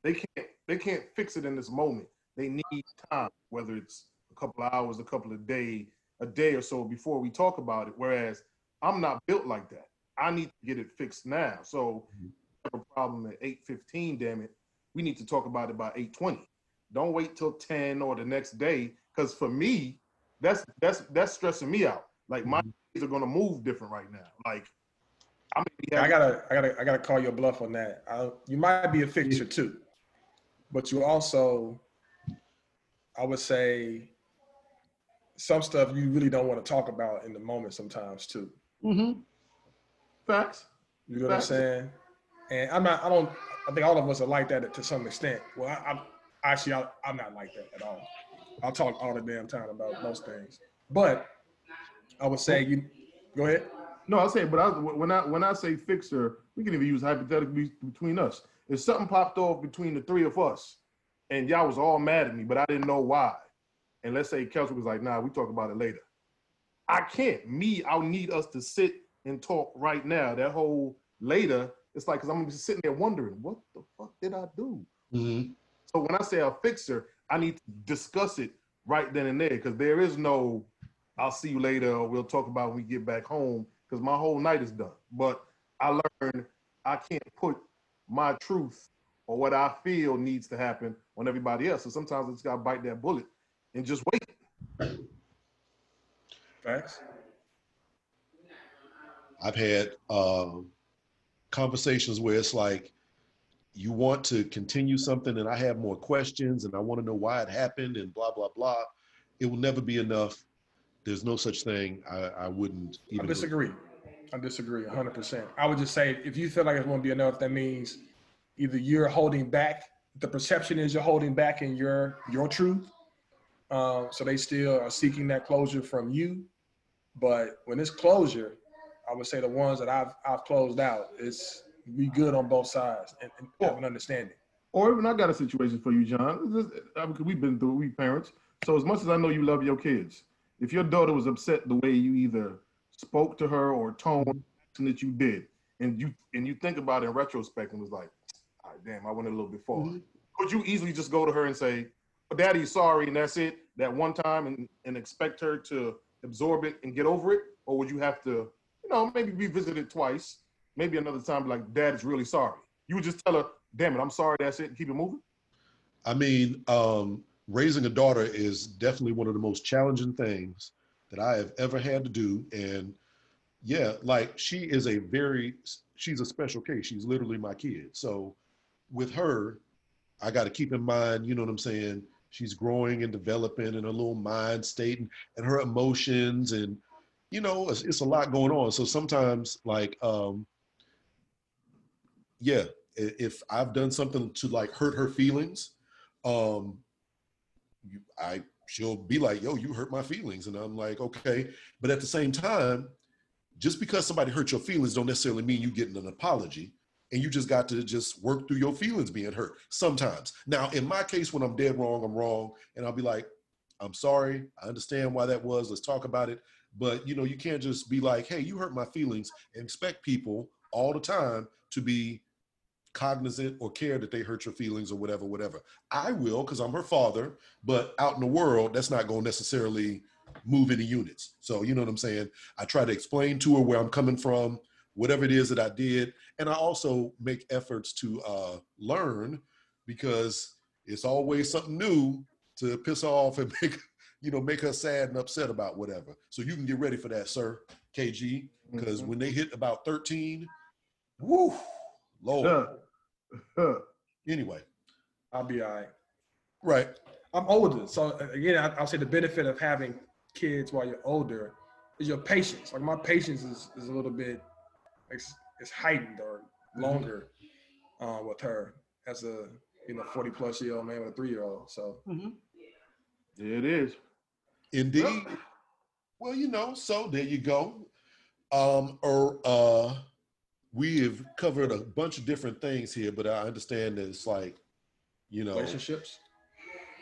they can't they can't fix it in this moment. They need time, whether it's a couple of hours, a couple of day, a day or so before we talk about it. Whereas I'm not built like that. I need to get it fixed now. So have a problem at 8:15, damn it. We need to talk about it by 8:20. Don't wait till 10 or the next day. Cause for me, that's that's that's stressing me out. Like my days are gonna move different right now. Like I may be I gotta, I gotta, I gotta call your bluff on that. I, you might be a fixture too, but you also, I would say, some stuff you really don't want to talk about in the moment sometimes too. Mhm. Facts. You know what I'm saying? And I'm not. I don't. I think all of us are like that to some extent. Well, I, I'm actually I, I'm not like that at all. I'll talk all the damn time about most things, but I would say you. Go ahead. No, I say, but I, when I when I say fixer, we can even use hypothetical between us. If something popped off between the three of us, and y'all was all mad at me, but I didn't know why, and let's say Kelsey was like, "Nah, we talk about it later." I can't. Me, I'll need us to sit and talk right now. That whole later, it's like because I'm just sitting there wondering, what the fuck did I do? Mm-hmm. So when I say a fixer, I need to discuss it right then and there because there is no I'll see you later or we'll talk about when we get back home because my whole night is done. But I learned I can't put my truth or what I feel needs to happen on everybody else. So sometimes I just gotta bite that bullet and just wait. Facts. I've had um, conversations where it's like you want to continue something, and I have more questions, and I want to know why it happened, and blah blah blah. It will never be enough. There's no such thing. I, I wouldn't I even. disagree. I disagree 100%. I would just say if you feel like it won't be enough, that means either you're holding back, the perception is you're holding back in your your truth. Um, so they still are seeking that closure from you. But when it's closure, I would say the ones that I've I've closed out, it's we good on both sides and, and have an understanding. Or even I got a situation for you, John. This I mean, we've been through, we parents. So as much as I know you love your kids, if your daughter was upset the way you either spoke to her or toned that you did, and you and you think about it in retrospect and was like, all right, damn, I went a little bit far. Mhm. Could you easily just go to her and say, oh, Daddy, sorry, and that's it, that one time, and, and expect her to absorb it and get over it? Or would you have to, you know, maybe revisit it twice, maybe another time, like, Dad is really sorry. You would just tell her, damn it, I'm sorry, that's it, and keep it moving? I mean, um, raising a daughter is definitely one of the most challenging things that I have ever had to do. And yeah, like she is a very, she's a special case. She's literally my kid. So with her, I got to keep in mind, you know what I'm saying? She's growing and developing in her little mind state and, and her emotions. And, you know, it's, it's a lot going on. So sometimes, like, um, yeah, if I've done something to like hurt her feelings, um, you, I she'll be like, "Yo, you hurt my feelings," and I'm like, "Okay," but at the same time, just because somebody hurt your feelings, don't necessarily mean you getting an apology, and you just got to just work through your feelings being hurt. Sometimes, now in my case, when I'm dead wrong, I'm wrong, and I'll be like, "I'm sorry, I understand why that was. Let's talk about it." But you know, you can't just be like, "Hey, you hurt my feelings," and expect people all the time to be cognizant or care that they hurt your feelings or whatever, whatever. I will because I'm her father, but out in the world, that's not going to necessarily move any units. So, you know what I'm saying? I try to explain to her where I'm coming from, whatever it is that I did. And I also make efforts to uh, learn because it's always something new to piss off and make, you know, make her sad and upset about whatever. So you can get ready for that, sir, KG, because Mhm. when they hit about 13, whoo, Lord. Huh. Huh. Anyway, I'll be all right. right. I'm older, so uh, again, I, I'll say the benefit of having kids while you're older is your patience. Like my patience is, is a little bit, it's, it's heightened or longer uh, with her as a you know 40 plus year old man with a three year old. So There it is. Indeed. Well, you know, so there you go. Um, or uh, we have covered a bunch of different things here, but I understand that it's like, you know, relationships,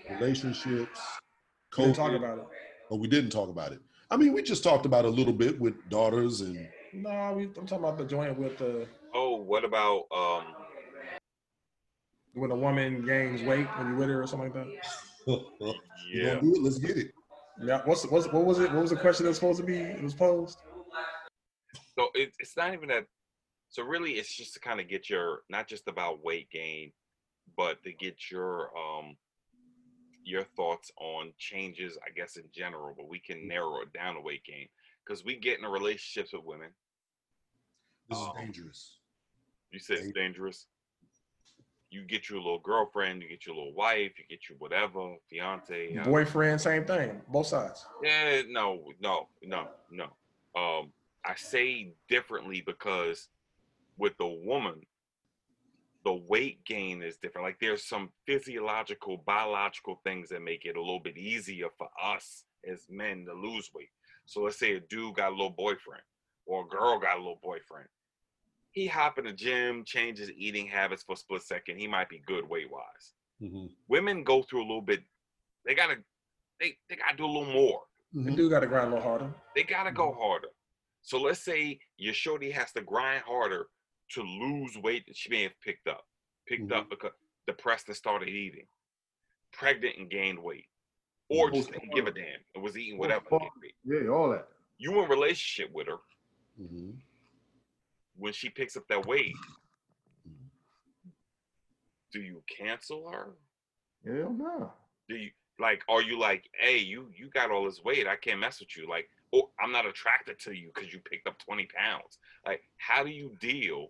relationships. we didn't talk about it. Or we didn't talk about it. I mean, we just talked about it a little bit with daughters and No, we, I'm talking about the joint with the Oh, what about um? when a woman gains weight when you with her or something like that. Yeah, gonna do it? Let's get it. Yeah, what's, what's what was it? What was the question that was supposed to be? It was posed. so it, it's not even that. So really, it's just to kind of get your not just about weight gain, but to get your um your thoughts on changes, I guess in general. But we can narrow it down to weight gain because we get into relationships with women. This is Um, dangerous. You said it's dangerous. You get your little girlfriend, you get your little wife, you get your whatever, fiance. uh, Boyfriend, same thing, both sides. Yeah, no, no, no, no. Um, I say differently because with the woman, the weight gain is different. Like there's some physiological, biological things that make it a little bit easier for us as men to lose weight. So let's say a dude got a little boyfriend or a girl got a little boyfriend. He hop in the gym, change his eating habits for a split second. He might be good weight wise. Mhm. Women go through a little bit. They gotta, they they gotta do a little more The Mhm. dude got to grind a little harder. they gotta go harder. So let's say your shorty has to grind harder to lose weight that she may have picked up, picked up because depressed and started eating, pregnant and gained weight, or just didn't give a damn and was eating whatever. it may be. Yeah, all that. You in relationship with her Mhm. When she picks up that weight. Do you cancel her? Hell no. Do you like? Are you like, hey, you you got all this weight? I can't mess with you. Like, oh, I'm not attracted to you because you picked up 20 pounds. Like, how do you deal?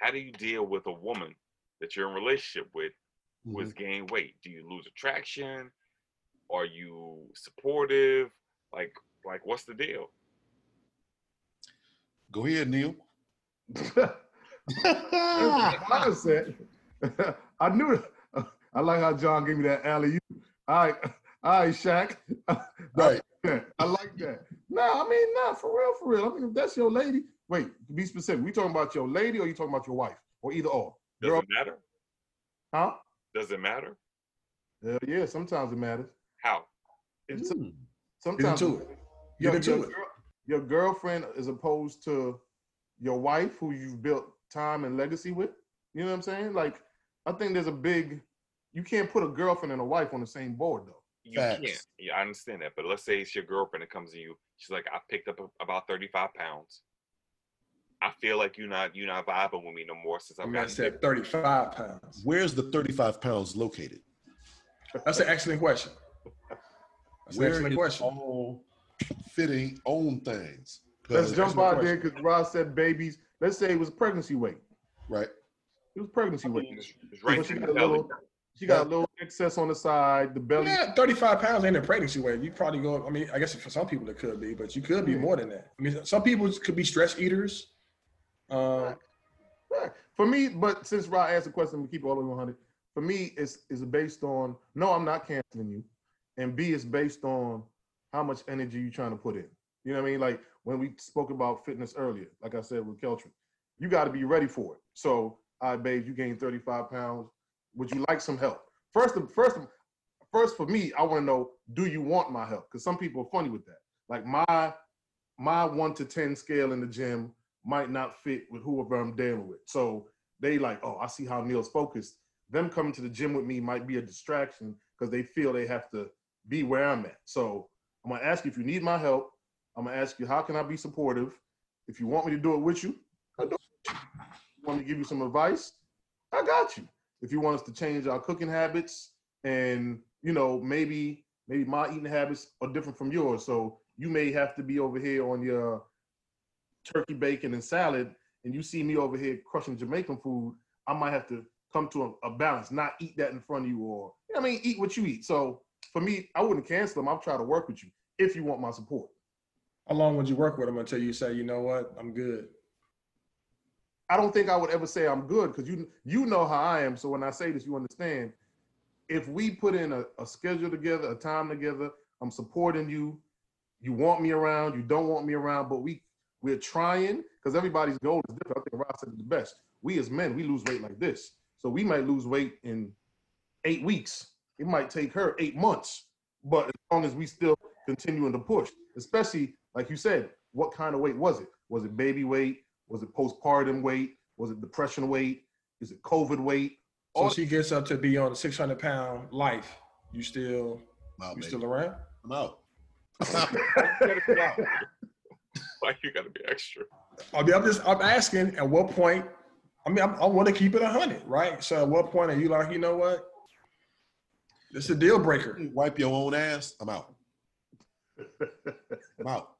How do you deal with a woman that you're in relationship with who has mm-hmm. gained weight? Do you lose attraction? Are you supportive? Like, like what's the deal? Go ahead, Neil. mindset. I knew it. I like how John gave me that alley. All right, all right, Shaq. Right. I like that. No, I mean, no, for real, for real. I mean, if that's your lady, wait, to be specific. We talking about your lady or you talking about your wife? Or either or? Does Girl, it matter? Huh? Does it matter? Hell yeah, sometimes it matters. How? If Hmm. some- Get sometimes into it. your, Get into it. girl- your girlfriend as opposed to your wife who you've built time and legacy with. You know what I'm saying? Like, I think there's a big you can't put a girlfriend and a wife on the same board though. You Facts. can't. Yeah, I understand that. But let's say it's your girlfriend that comes to you. She's like, I picked up about 35 pounds. I feel like you're not you're not vibing with me no more since I I've mean, I said 35 pounds. Where's the 35 pounds located? That's an excellent question. That's an excellent is question. all fitting on things? Let's jump excellent out there because Ross said babies. Let's say it was pregnancy weight. right. It was pregnancy I weight. mean, it's, it's right she got a little, she got a little excess on the side. The belly. Yeah, 35 pounds ain't a pregnancy weight. You probably go, I mean, I guess for some people it could be, but you could be Yeah. more than that. I mean, some people could be stress eaters. Uh, Right. For me, but since Rod asked the question, we keep it all the way 100. For me, it's is based on no, I'm not canceling you, and B is based on how much energy you're trying to put in. You know what I mean? Like when we spoke about fitness earlier, like I said with Keltrin, you got to be ready for it. So, I right, babe, you gained 35 pounds. Would you like some help? First, first, first for me, I want to know, do you want my help? Because some people are funny with that. Like my my one to ten scale in the gym might not fit with whoever I'm dealing with. So they like, oh, I see how Neil's focused. Them coming to the gym with me might be a distraction because they feel they have to be where I'm at. So I'm gonna ask you if you need my help. I'm gonna ask you how can I be supportive. If you want me to do it with you, I do. want me to give you some advice? I got you. If you want us to change our cooking habits and you know maybe maybe my eating habits are different from yours, so you may have to be over here on your turkey bacon and salad and you see me over here crushing Jamaican food, I might have to come to a, a balance, not eat that in front of you or you know I mean, eat what you eat. So for me, I wouldn't cancel them. I'll try to work with you if you want my support. how long would you work with them until you say, you know what, I'm good? I don't think I would ever say I'm good because you you know how I am. So when I say this, you understand. If we put in a, a schedule together, a time together, I'm supporting you. You want me around, you don't want me around, but we we're trying because everybody's goal is different. I think Ross said it the best. We as men, we lose weight like this. So we might lose weight in eight weeks. It might take her eight months. But as long as we still continuing to push, especially like you said, what kind of weight was it? Was it baby weight? Was it postpartum weight? Was it depression weight? Is it COVID weight? So All- she gets up to be on a 600 pound life. You still, I'm out, you baby. still around? I'm out. Why you gotta be extra? I mean, I'm just, I'm asking at what point, I mean, I'm, I want to keep it 100, right? So at what point are you like, you know what? Is a deal breaker. You Wipe your own ass. I'm out. I'm out.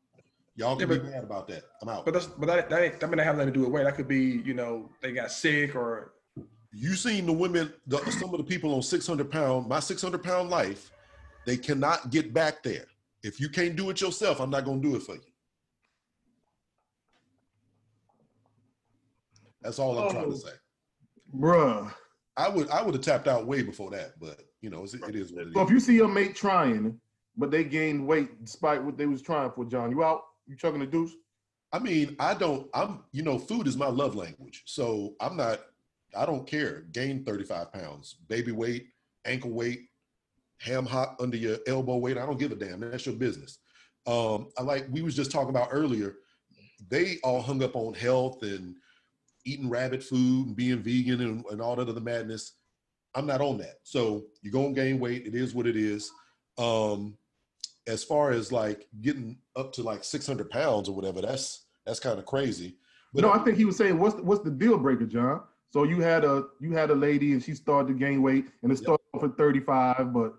Y'all can Yeah, be mad about that. I'm out. But that's, but that, that, ain't, that may not have nothing to do with weight. That could be, you know, they got sick or you seen the women, the, some of the people on 600 pound, my 600 pound life, they cannot get back there. If you can't do it yourself, I'm not gonna do it for you. That's all I'm trying Oh. to say. Bruh. I would I would have tapped out way before that, but you know, it's, it is what it So if you see your mate trying, but they gained weight despite what they was trying for, John, you out? You chugging the deuce? I mean, I don't. I'm you know, food is my love language, so I'm not. I don't care. Gain 35 pounds, baby weight, ankle weight, ham hock under your elbow weight. I don't give a damn. That's your business. Um, I like we was just talking about earlier. They all hung up on health and eating rabbit food and being vegan and, and all that other madness. I'm not on that. So you're gonna gain weight. It is what it is. Um, as far as like getting up to like 600 pounds or whatever, that's that's kind of crazy. But no, I think he was saying, what's the, what's the deal breaker, John? So you had a you had a lady and she started to gain weight and it started off at 35, but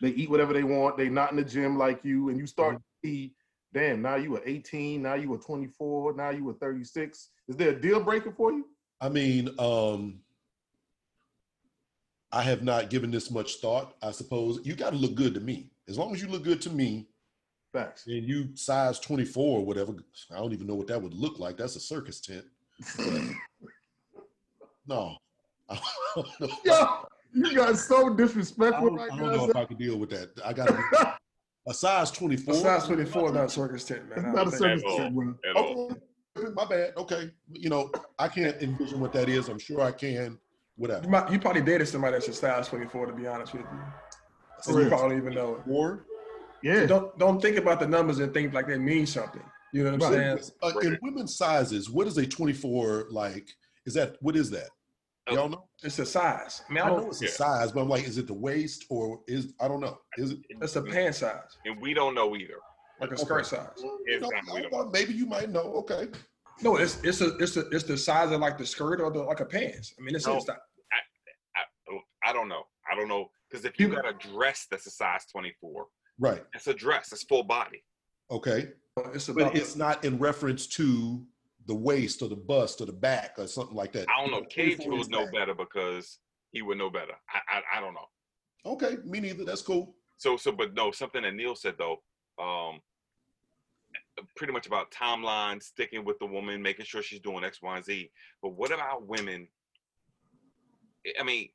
they eat whatever they want. They not in the gym like you, and you start to see, damn, now you are 18, now you are 24, now you are 36. Is there a deal breaker for you? I mean, um, I have not given this much thought. I suppose you got to look good to me. As long as you look good to me, Facts. and you size 24 or whatever, I don't even know what that would look like. That's a circus tent. no. I. Yo, you got so I disrespectful don't, right I don't know if I can deal with that. I got a size 24. a size 24, not a circus tent, man. Not a circus tent, bro. At all. Okay, my bad. Okay, you know, I can't envision what that is. I'm sure I can Whatever. You, might, you probably dated somebody that's a size 24, to be honest with you. So you probably even know. it. Or Yeah. So don't don't think about the numbers and think like they mean something. You know what I'm Right. saying? uh, in women's sizes, what is a 24 like? Is that what is that? Y'all know? It's a size. I mean, I I know it's a yeah. size, but I'm like, is it the waist or is I don't know. Is it It's a pant size, and we don't know either. like a skirt size. you It's know, not I don't readable. know, maybe you might know. Okay. No, it's it's a it's a it's the size of like the skirt or the like a pants. I mean, it's, No. it's not. I, I don't know. I don't know because if you You- got a dress that's a size 24, Right. it's a dress. It's full body. Okay. It's about. But it's not in reference to the waist or the bust or the back or something like that. I don't know. Cage would know that. better because he would know better. I, I I don't know. Okay, me neither. That's cool. So so but no, something that Neil said though, um pretty much about timeline, sticking with the woman, making sure she's doing X, Y, and Z. But what about women? I mean,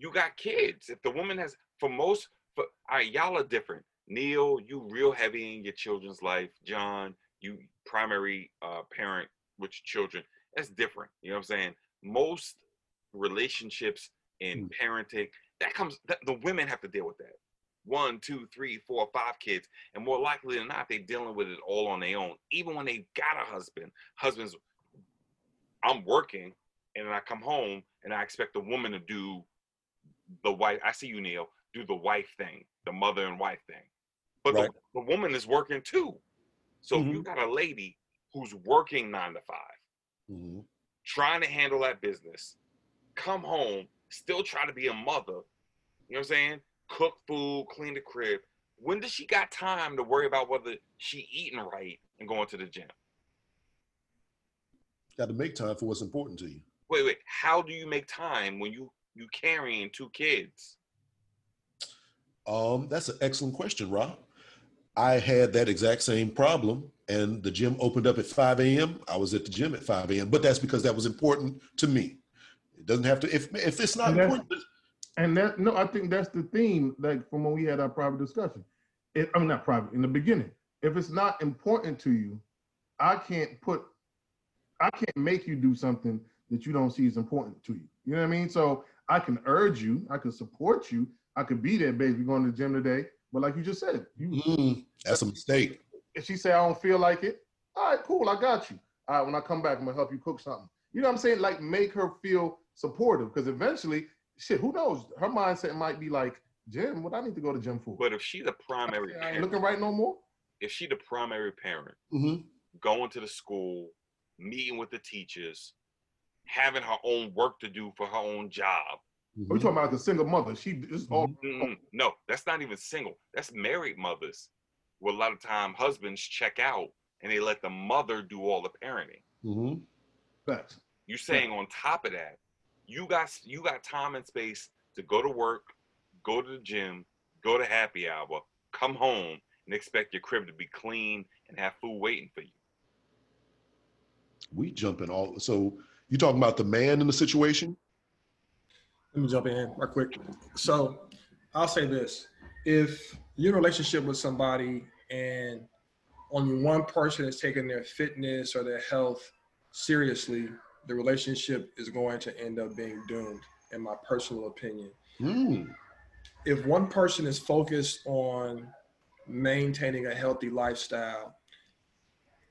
you got kids. If the woman has for most for all right, y'all are different. Neil, you real heavy in your children's life. John, you primary uh parent with your children. That's different. You know what I'm saying? Most relationships in parenting, that comes that the women have to deal with that one, two, three, four, five kids, and more likely than not, they're dealing with it all on their own. Even when they got a husband, husbands, I'm working, and then I come home and I expect the woman to do the wife. I see you, Neil, do the wife thing, the mother and wife thing, but Right. the, the woman is working too. So if you got a lady who's working nine to five, Mhm. trying to handle that business, come home, still try to be a mother. You know what I'm saying? Cook food, clean the crib. When does she got time to worry about whether she eating right and going to the gym? Got to make time for what's important to you. Wait, wait. How do you make time when you you carrying two kids? Um, that's an excellent question, Rob. I had that exact same problem, and the gym opened up at 5 a.m. I was at the gym at 5 a.m., but that's because that was important to me. It doesn't have to. If if it's not And important, And that no, I think that's the theme, like from when we had our private discussion. It, I mean, not private in the beginning. If it's not important to you, I can't put, I can't make you do something that you don't see is important to you. You know what I mean? So I can urge you, I can support you, I could be there, baby, going to the gym today. But like you just said, you mm, that's a mistake. if she say I don't feel like it, all right, cool, I got you. All right, when I come back, I'm gonna help you cook something. You know what I'm saying? Like make her feel supportive because eventually, shit, who knows? Her mindset might be like, Jim, what I need to go to gym for? But if she the primary I ain't parent, looking right no more. if she the primary parent, Mhm. going to the school, meeting with the teachers, having her own work to do for her own job, We Mhm. talking about the single mother. She is all Mm-mm. No, that's not even single. That's married mothers. Where a lot of time husbands check out and they let the mother do all the parenting. Mhm. facts. You saying on top of that, you got you got time and space to go to work, go to the gym, go to happy hour, come home, and expect your crib to be clean and have food waiting for you. We jumping all. So you talking about the man in the situation? Let me jump in right quick. So I'll say this. If you're in a relationship with somebody and only one person is taking their fitness or their health seriously, the relationship is going to end up being doomed, in my personal opinion. Mm. If one person is focused on maintaining a healthy lifestyle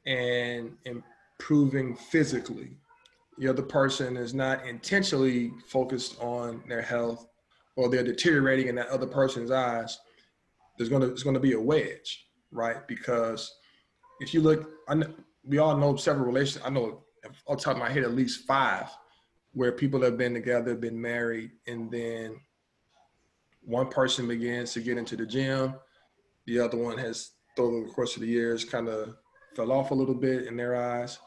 and improving physically, the other person is not intentionally focused on their health or they're deteriorating in that other person's eyes, there's gonna there's gonna be a wedge, right? Because if you look, I know, we all know several relations. I know off top of my head at least five where people have been together, been married, and then one person begins to get into the gym, the other one has over the course of the years kind of fell off a little bit in their eyes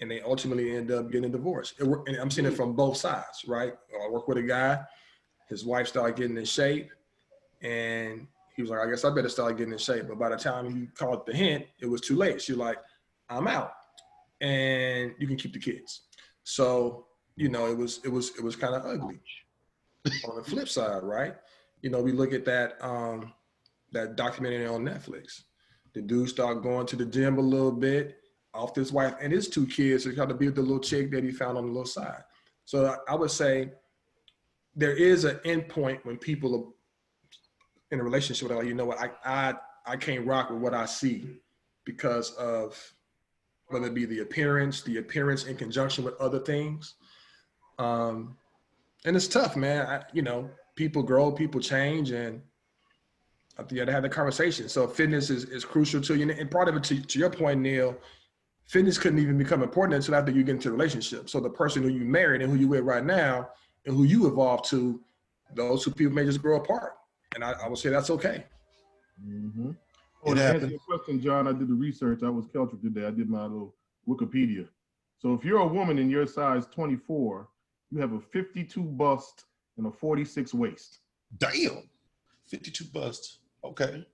and they ultimately end up getting divorced. It, and I'm seeing it from both sides, right? I work with a guy, his wife started getting in shape, and he was like, I guess I better start getting in shape. But by the time he caught the hint, it was too late. She's like, I'm out, and you can keep the kids. So you know, it was it was it was kind of ugly. On the flip side, right? You know, we look at that um, that documentary on Netflix. The dude started going to the gym a little bit off his wife and his two kids to of be with the little chick that he found on the little side. So I, would say there is an end point when people are in a relationship like, you know what, I I I can't rock with what I see because of whether it be the appearance, the appearance in conjunction with other things. Um, and it's tough, man. I, you know, people grow, people change, and you had to have the conversation. So fitness is, is crucial to you. And part of it, to, to your point, Neil, fitness couldn't even become important until after you get into a relationship. So the person who you married and who you with right now and who you evolve to, those two people may just grow apart. And I, I would say that's okay. Mm-hmm. It Oh, to answer happens. your question, John, I did the research. I was Keltrick today. I did my little Wikipedia. So if you're a woman in your size 24, you have a 52 bust and a 46 waist. Damn. 52 bust. Okay.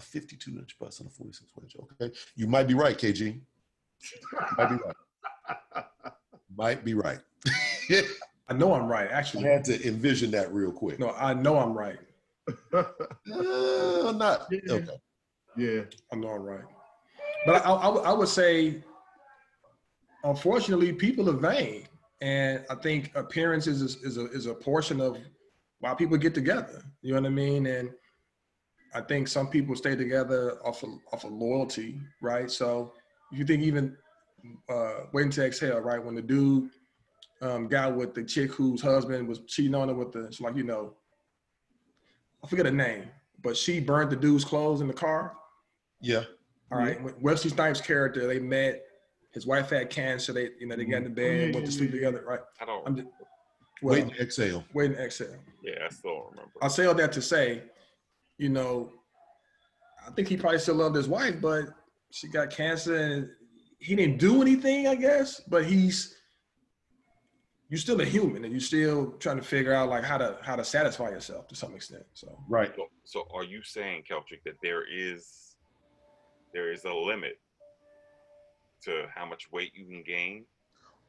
A 52 inch bust and a 46 inch. Okay. You might be right, KG. Might be right. might be right. I know I'm right, Actually, I had to envision that real quick. No, I know I'm right. Uh, not. Yeah. Okay. yeah. I know I'm right. But I, I, would- I would say, unfortunately, people are vain. And I think appearances is, is, a, is a portion of why people get together. You know what I mean? And I think some people stay together off of, off of loyalty, right? So if you think even uh, waiting to exhale, right? When the dude um, got with the chick whose husband was cheating on her with the, it's like, you know, I forget her name, but she burned the dude's clothes in the car. Yeah. All right. When Wesley Snipes' character, they met. His wife had cancer. They, you know, they got in the bed and went to sleep together. Right. I don't. I'm just well, Wait and exhale. wait and exhale. yeah, I still remember. I say all that to say, you know, I think he probably still loved his wife, but she got cancer and he didn't do anything, I guess. But he's you're still a human and you're still trying to figure out like how to how to satisfy yourself to some extent. So Right. So, so are you saying, Keltrick, that there is there is a limit to how much weight you can gain?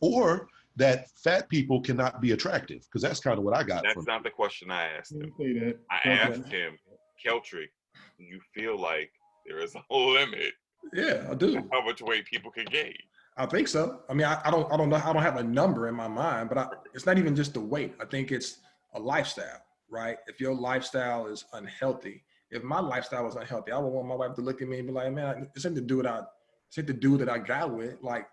Or that fat people cannot be attractive, because that's kind of what I got That's from not the question I asked him. Didn't say that. I Okay. asked him, Keltrick, you feel like there is a limit yeah, I do. how much weight people can gain? I think so. I mean, I, I don't, I don't know, I don't have a number in my mind, but I, it's not even just the weight. I think it's a lifestyle, right? If your lifestyle is unhealthy, if my lifestyle was unhealthy, I would want my wife to look at me and be like, "Man, this ain't the dude I, this ain't the dude that I got with." Like,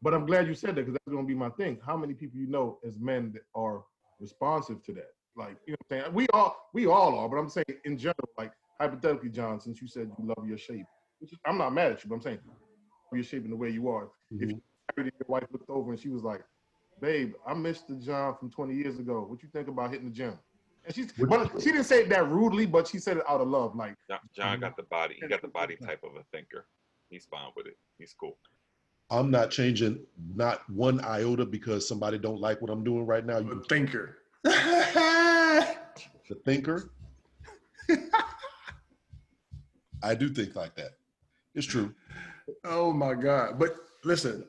But I'm glad you said that because that's going to be my thing. How many people you know as men that are responsive to that? Like, you know what I'm saying? We all we all are, but I'm saying in general, like hypothetically, John, since you said you love your shape, which is, I'm not mad at you, but I'm saying your shape in the way you are. If mm-hmm. you married and your wife looked over and she was like, "Babe, I missed the John from 20 years ago. What you think about hitting the gym?" And she's, but she didn't say it that rudely, but she said it out of love. Like, John, John got the body. He got the body type of a thinker. He's fine with it. He's cool. I'm not changing not one iota because somebody don't like what I'm doing right now. a You thinker. the thinker. I do think like that. It's true. oh my God! But listen,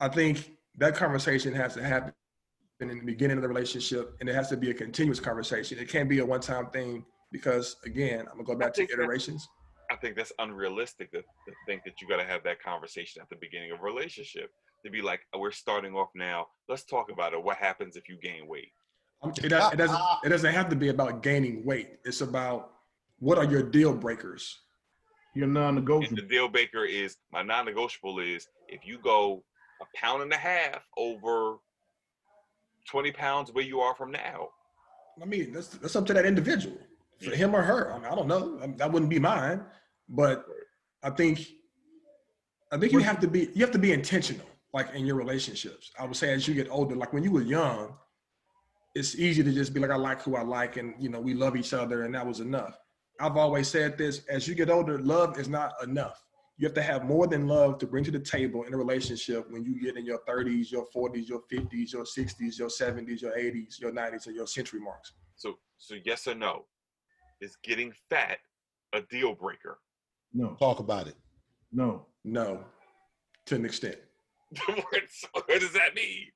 I think that conversation has to happen in the beginning of the relationship, and it has to be a continuous conversation. It can't be a one-time thing because, again, I'm gonna go back to think that- iterations. I think that's unrealistic to, to think that you got to have that conversation at the beginning of a relationship. To be like, "Oh, we're starting off now. Let's talk about it. What happens if you gain weight? It, does- it doesn't. It doesn't have to be about gaining weight. It's about what are your deal breakers. you're And the non-negotiable. deal breaker is my non-negotiable is if you go a pound and a half over 20 pounds where you are from now. I mean, that's that's up to that individual, for him or her. I mean, I don't know. I mean, that wouldn't be mine, but I think, I think you have to be you have to be intentional, like in your relationships. I would say as you get older, like when you were young, it's easy to just be like, I like who I like, and you know, we love each other, and that was enough. I've always said this: as you get older, love is not enough. You have to have more than love to bring to the table in a relationship when you get in your 30s, your 40s, your 50s, your 60s, your 70s, your 80s, your 90s, or your century marks. So, so yes or no? Is getting fat a deal breaker? No, Talk about it. no. No, to an extent. what, what does that mean?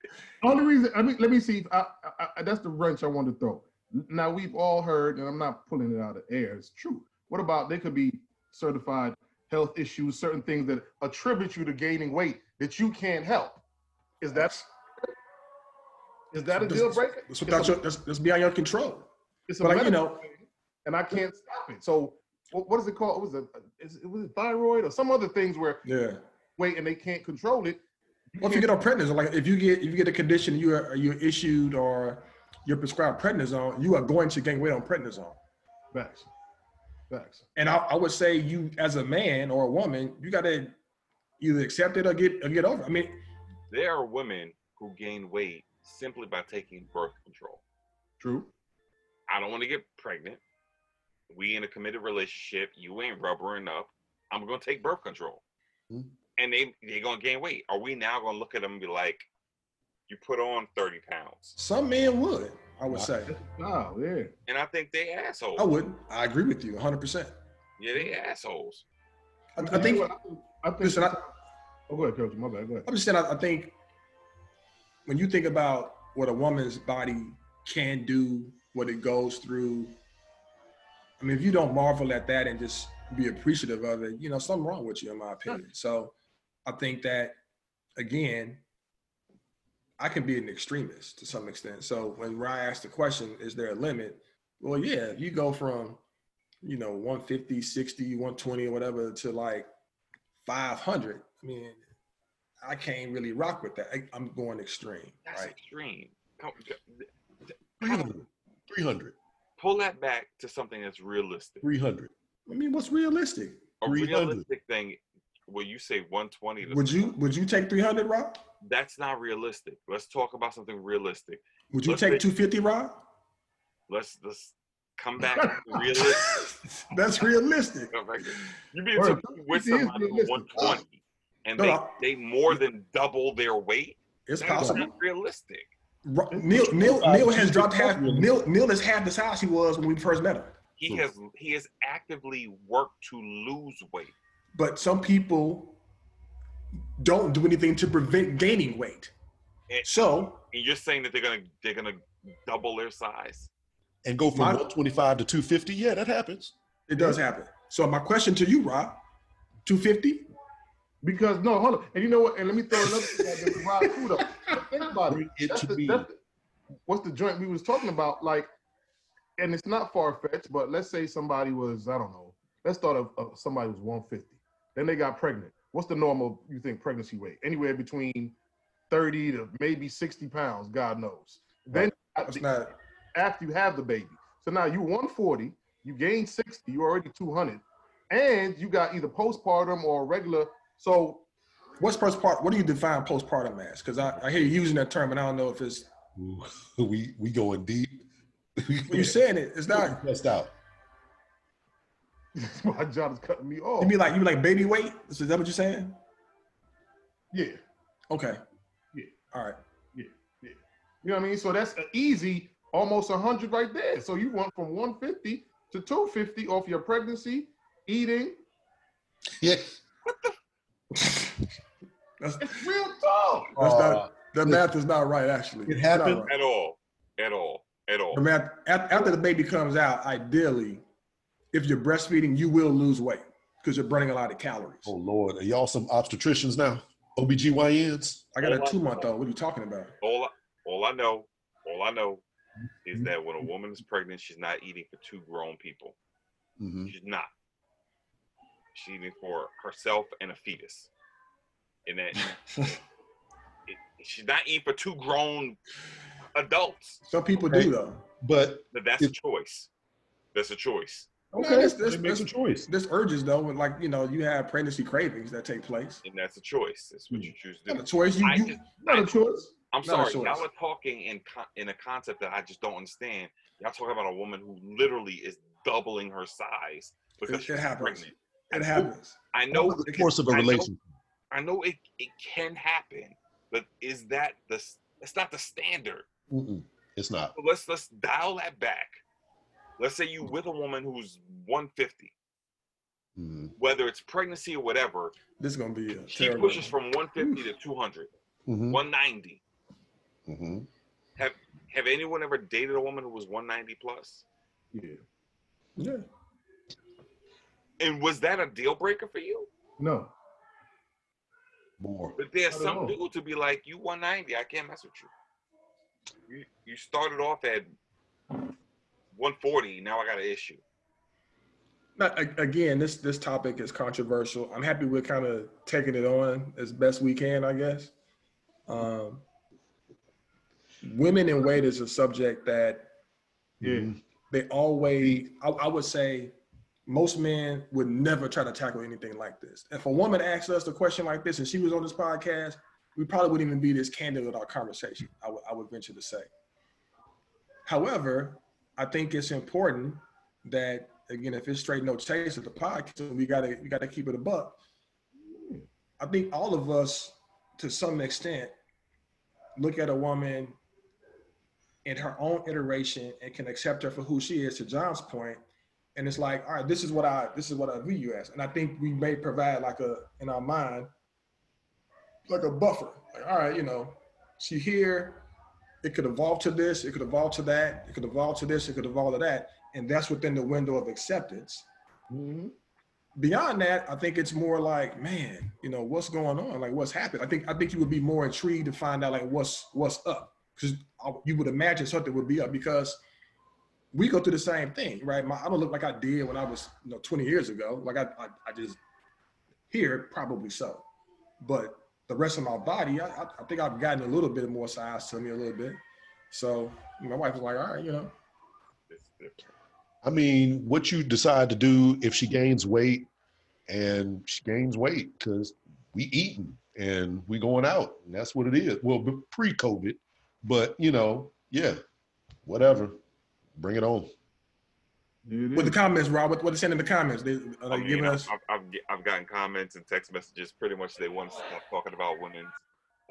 Only reason, I mean, let me see. If I, I, I, that's the wrench I want to throw. Now we've all heard, and I'm not pulling it out of air. It's true. What about they could be certified health issues, certain things that attribute you to gaining weight that you can't help? Is that Is that a deal breaker? That's without your, that's, that's beyond your control. It's a But like, you medical know- thing, and I can't stop it. So what, what is it called? Was it is it was it thyroid or some other things where Yeah. weight and they can't control it? Well, if you get on prednisone, like if you get if you get a condition you are you're issued or you're prescribed prednisone, you are going to gain weight on prednisone. Facts. Facts. And I, I would say you as a man or a woman, you got to either accept it or get or get over. it. I mean, There are women who gain weight simply by taking birth control. True. I don't want to get pregnant. We in a committed relationship. You ain't rubbering up. I'm gonna take birth control, Mhm. And they they gonna gain weight. Are we now gonna look at them and be like, "You put on 30 pounds"? some men would. I would say. Oh yeah. And I think they assholes. I wouldn't. I agree with you 100. percent Yeah, they assholes. I, I think. I think. Listen, I, oh, go ahead, coach. My bad. Go ahead. I'm just saying. I, I think when you think about what a woman's body can do, what it goes through. I mean, if you don't marvel at that and just be appreciative of it, you know, something wrong with you, in my opinion. So, I think that again, I can be an extremist to some extent. So when Ryan asked the question, is there a limit? Well, yeah, if you go from, you know, 150, 60, 120 or whatever to like 500, I mean, I can't really rock with that. I, I'm going extreme, That's right? extreme. 300. 300. Pull that back to something that's realistic. 300. I mean, what's realistic? A 300. realistic thing. Where you say 120 to Would you would you take 300, Rob? that's not realistic. Let's talk about something realistic. Would you Let's take 250, Rob? Let's let's come back realistic. That's realistic. come back to- You be Word, with 250 somebody 120 and No, they, no. they more than double their weight. It's That's possible. not realistic. Ro- Neil Neil Neil has dropped half. Neil Neil is half the size he was when we first met him. He has he has actively worked to lose weight. But some people don't do anything to prevent gaining weight. And, So and you're saying that they're gonna they're gonna double their size. And go from My- 125 to 250. Yeah, that happens. it does happen. So my question to you, Rob, 250? Because no, hold on. And you know what? And let me throw another thing out there to Rob too, though. Think about it. it That's to the, me. that's the, what's the joint we was talking about? Like, and it's not far fetched, but let's say somebody was, I don't know, let's start of, of uh, somebody was 150. Then they got pregnant. What's the normal, you think, pregnancy weight? Anywhere between 30 to maybe 60 pounds, God knows. Then That's not after you have the baby. So now you 140, you gain 60, you're already 200, and you got either postpartum or regular. So what's postpartum? What do you define postpartum as? Because I, I hear you using that term and I don't know if it's we we going deep. you're saying it, it's not Pressed out. my job is cutting me off. you mean like you mean like baby weight? Is that what you're saying? yeah, Okay. Yeah. All right. Yeah. Yeah. You know what I mean. So that's a easy, almost 100 right there. So you went from 150 to 250 off your pregnancy, eating. Yeah. That's, It's real talk. that's Uh, not the math is not right actually. It It's happened. right. At all. At all. At all. The math after the baby comes out, ideally, if you're breastfeeding, you will lose weight because you're burning a lot of calories. Oh Lord, are y'all some obstetricians now? OBGYNs? I got a two month old. What are you talking about? All I, all I know, all I know is Mm-hmm. that when a woman is pregnant, she's not eating for two grown people. Mm-hmm. She's not. She's eating for herself and a fetus. And that it, she's not eating for two grown adults. Some people Okay. do though. But But that's a choice. That's a choice. No, okay, this- this- a choice. This urges though, and like you know, you have pregnancy cravings that take place. And that's a choice. That's what Hmm. you choose to Not a choice. You, I you just- Not a choice. I'm Not sorry, choice. y'all are talking in con- in a concept that I just don't understand. Y'all talking about a woman who literally is doubling her size because It- it she's happens. pregnant. it happens. I know, the course of a relationship. I know it, it can happen, but is that the? It's not the standard. Mm-mm, it's not. So let's let's dial that back. Let's say you with a woman who's 150, Mm-hmm. whether it's pregnancy or whatever. This is gonna be a She terrible. pushes from 150 to 200, Mm-hmm. 190. Mm-hmm. Have Have anyone ever dated a woman who was 190 plus? Yeah. Yeah. And was that a deal breaker for you? No. More. But there's some all. dude to be like, you 190, I can't mess with you. You, you started off at 140. Now I got an issue. Not, a- again, this this topic is controversial. I'm happy we're kind of taking it on as best we can, I guess. Um, women in weight is a subject that Yeah. they always, I, I would say, most men would never try to tackle anything like this. If a woman asked us a question like this and she was on this podcast, we probably wouldn't even be this candid with our conversation. I would, I would venture to say. However, I think it's important that again, if it's straight no chase at the podcast, we gotta we gotta keep it a buck. I think all of us, to some extent, look at a woman in her own iteration and can accept her for who she is. To John's point, and it's like, all right, this is what I this is what I view you as, and I think we may provide like a in our mind like a buffer. Like, all right, you know, she here. It could evolve to this. It could evolve to that. It could evolve to this. It could evolve to that, and that's within the window of acceptance. Mm-hmm. Beyond that, I think it's more like, man, you know, what's going on? Like, what's happened? I think I think you would be more intrigued to find out like what's what's up because you would imagine something would be up because we go through the same thing, right? My, I don't look like I did when I was, you know, 20 years ago. Like I, I, I just here probably so, but the rest of my body, I, I, think I've gotten a little bit more size to me a little bit. So my wife was like, all right, you know, I mean, what you decide to do if she gains weight and she gains weight because we eating and we going out and that's what it is. Well, pre-COVID, but you know, yeah, whatever, bring it on. It with the comments, Rob, what, what they saying in the comments? They are I mean, giving us? I've, I've, I've gotten comments and text messages. Pretty much, they want to start talking about women's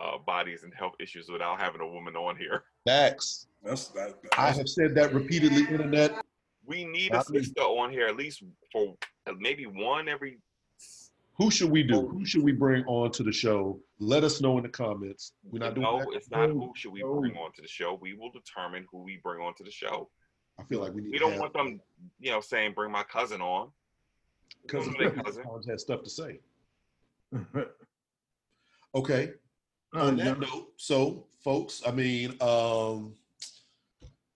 uh, bodies and health issues without having a woman on here. Facts. That's, that, I have said that repeatedly, internet. We need a Not me. sister on here at least for uh, maybe one every. Who should we do? Who should we bring on to the show? Let us know in the comments. We're not doing no, it's not who should we no. bring on to the show. We will determine who we bring on to the show. I feel like we need We to don't have- want them, you know, saying bring my cousin on. because Don't cousin. has stuff to say. Okay. Uh, on that note, so folks, I mean, um,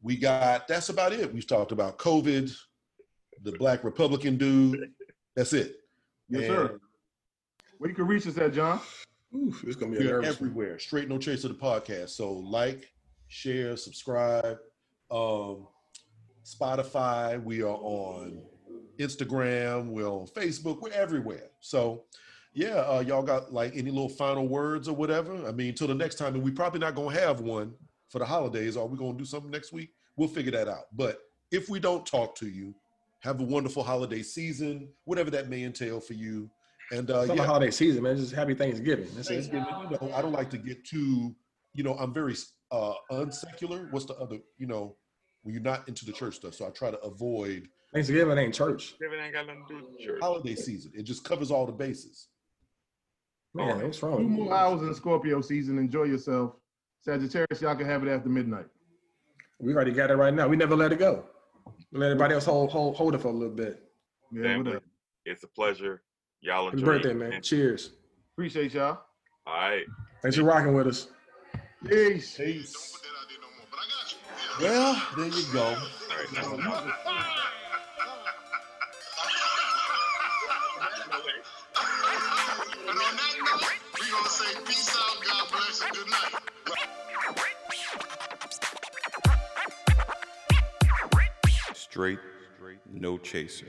we got that's about it. We've talked about COVID, the black Republican dude. That's it. Yes, And sir. Where you can reach us at, John? oof, it's gonna be We're everywhere. Straight no trace of the podcast. So like, share, subscribe. Um, Spotify. We are on Instagram. We're on Facebook. We're everywhere. So yeah, uh, y'all got like any little final words or whatever? I mean, till the next time, and we probably not gonna have one for the holidays. Are we gonna do something next week? We'll figure that out. But if we don't talk to you, have a wonderful holiday season, whatever that may entail for you. And uh, yeah, holiday season, man. Just happy Thanksgiving. That's. Thanksgiving, you know, I don't like to get too, you know, I'm very uh unsecular. What's the other, you know, when you're not into the church stuff. So I try to avoid Thanksgiving ain't church. Kevin ain't got nothing to do with the church. holiday season. It just covers all the bases. Man, what's wrong? Two with more hours in Scorpio season. Enjoy yourself. Sagittarius, y'all can have it after midnight. We already got it right now. We never let it go. We let everybody else hold hold hold it for a little bit. Yeah, Family, it's a pleasure. Y'all enjoy. Happy enjoy birthday, your man. weekend. Cheers. Appreciate y'all. All right. Thanks for rocking with us. Peace. Don't Peace. Well, there you go. All right. That's enough. And on that note, we gonna say peace out, God bless, and good night. Straight, no chaser.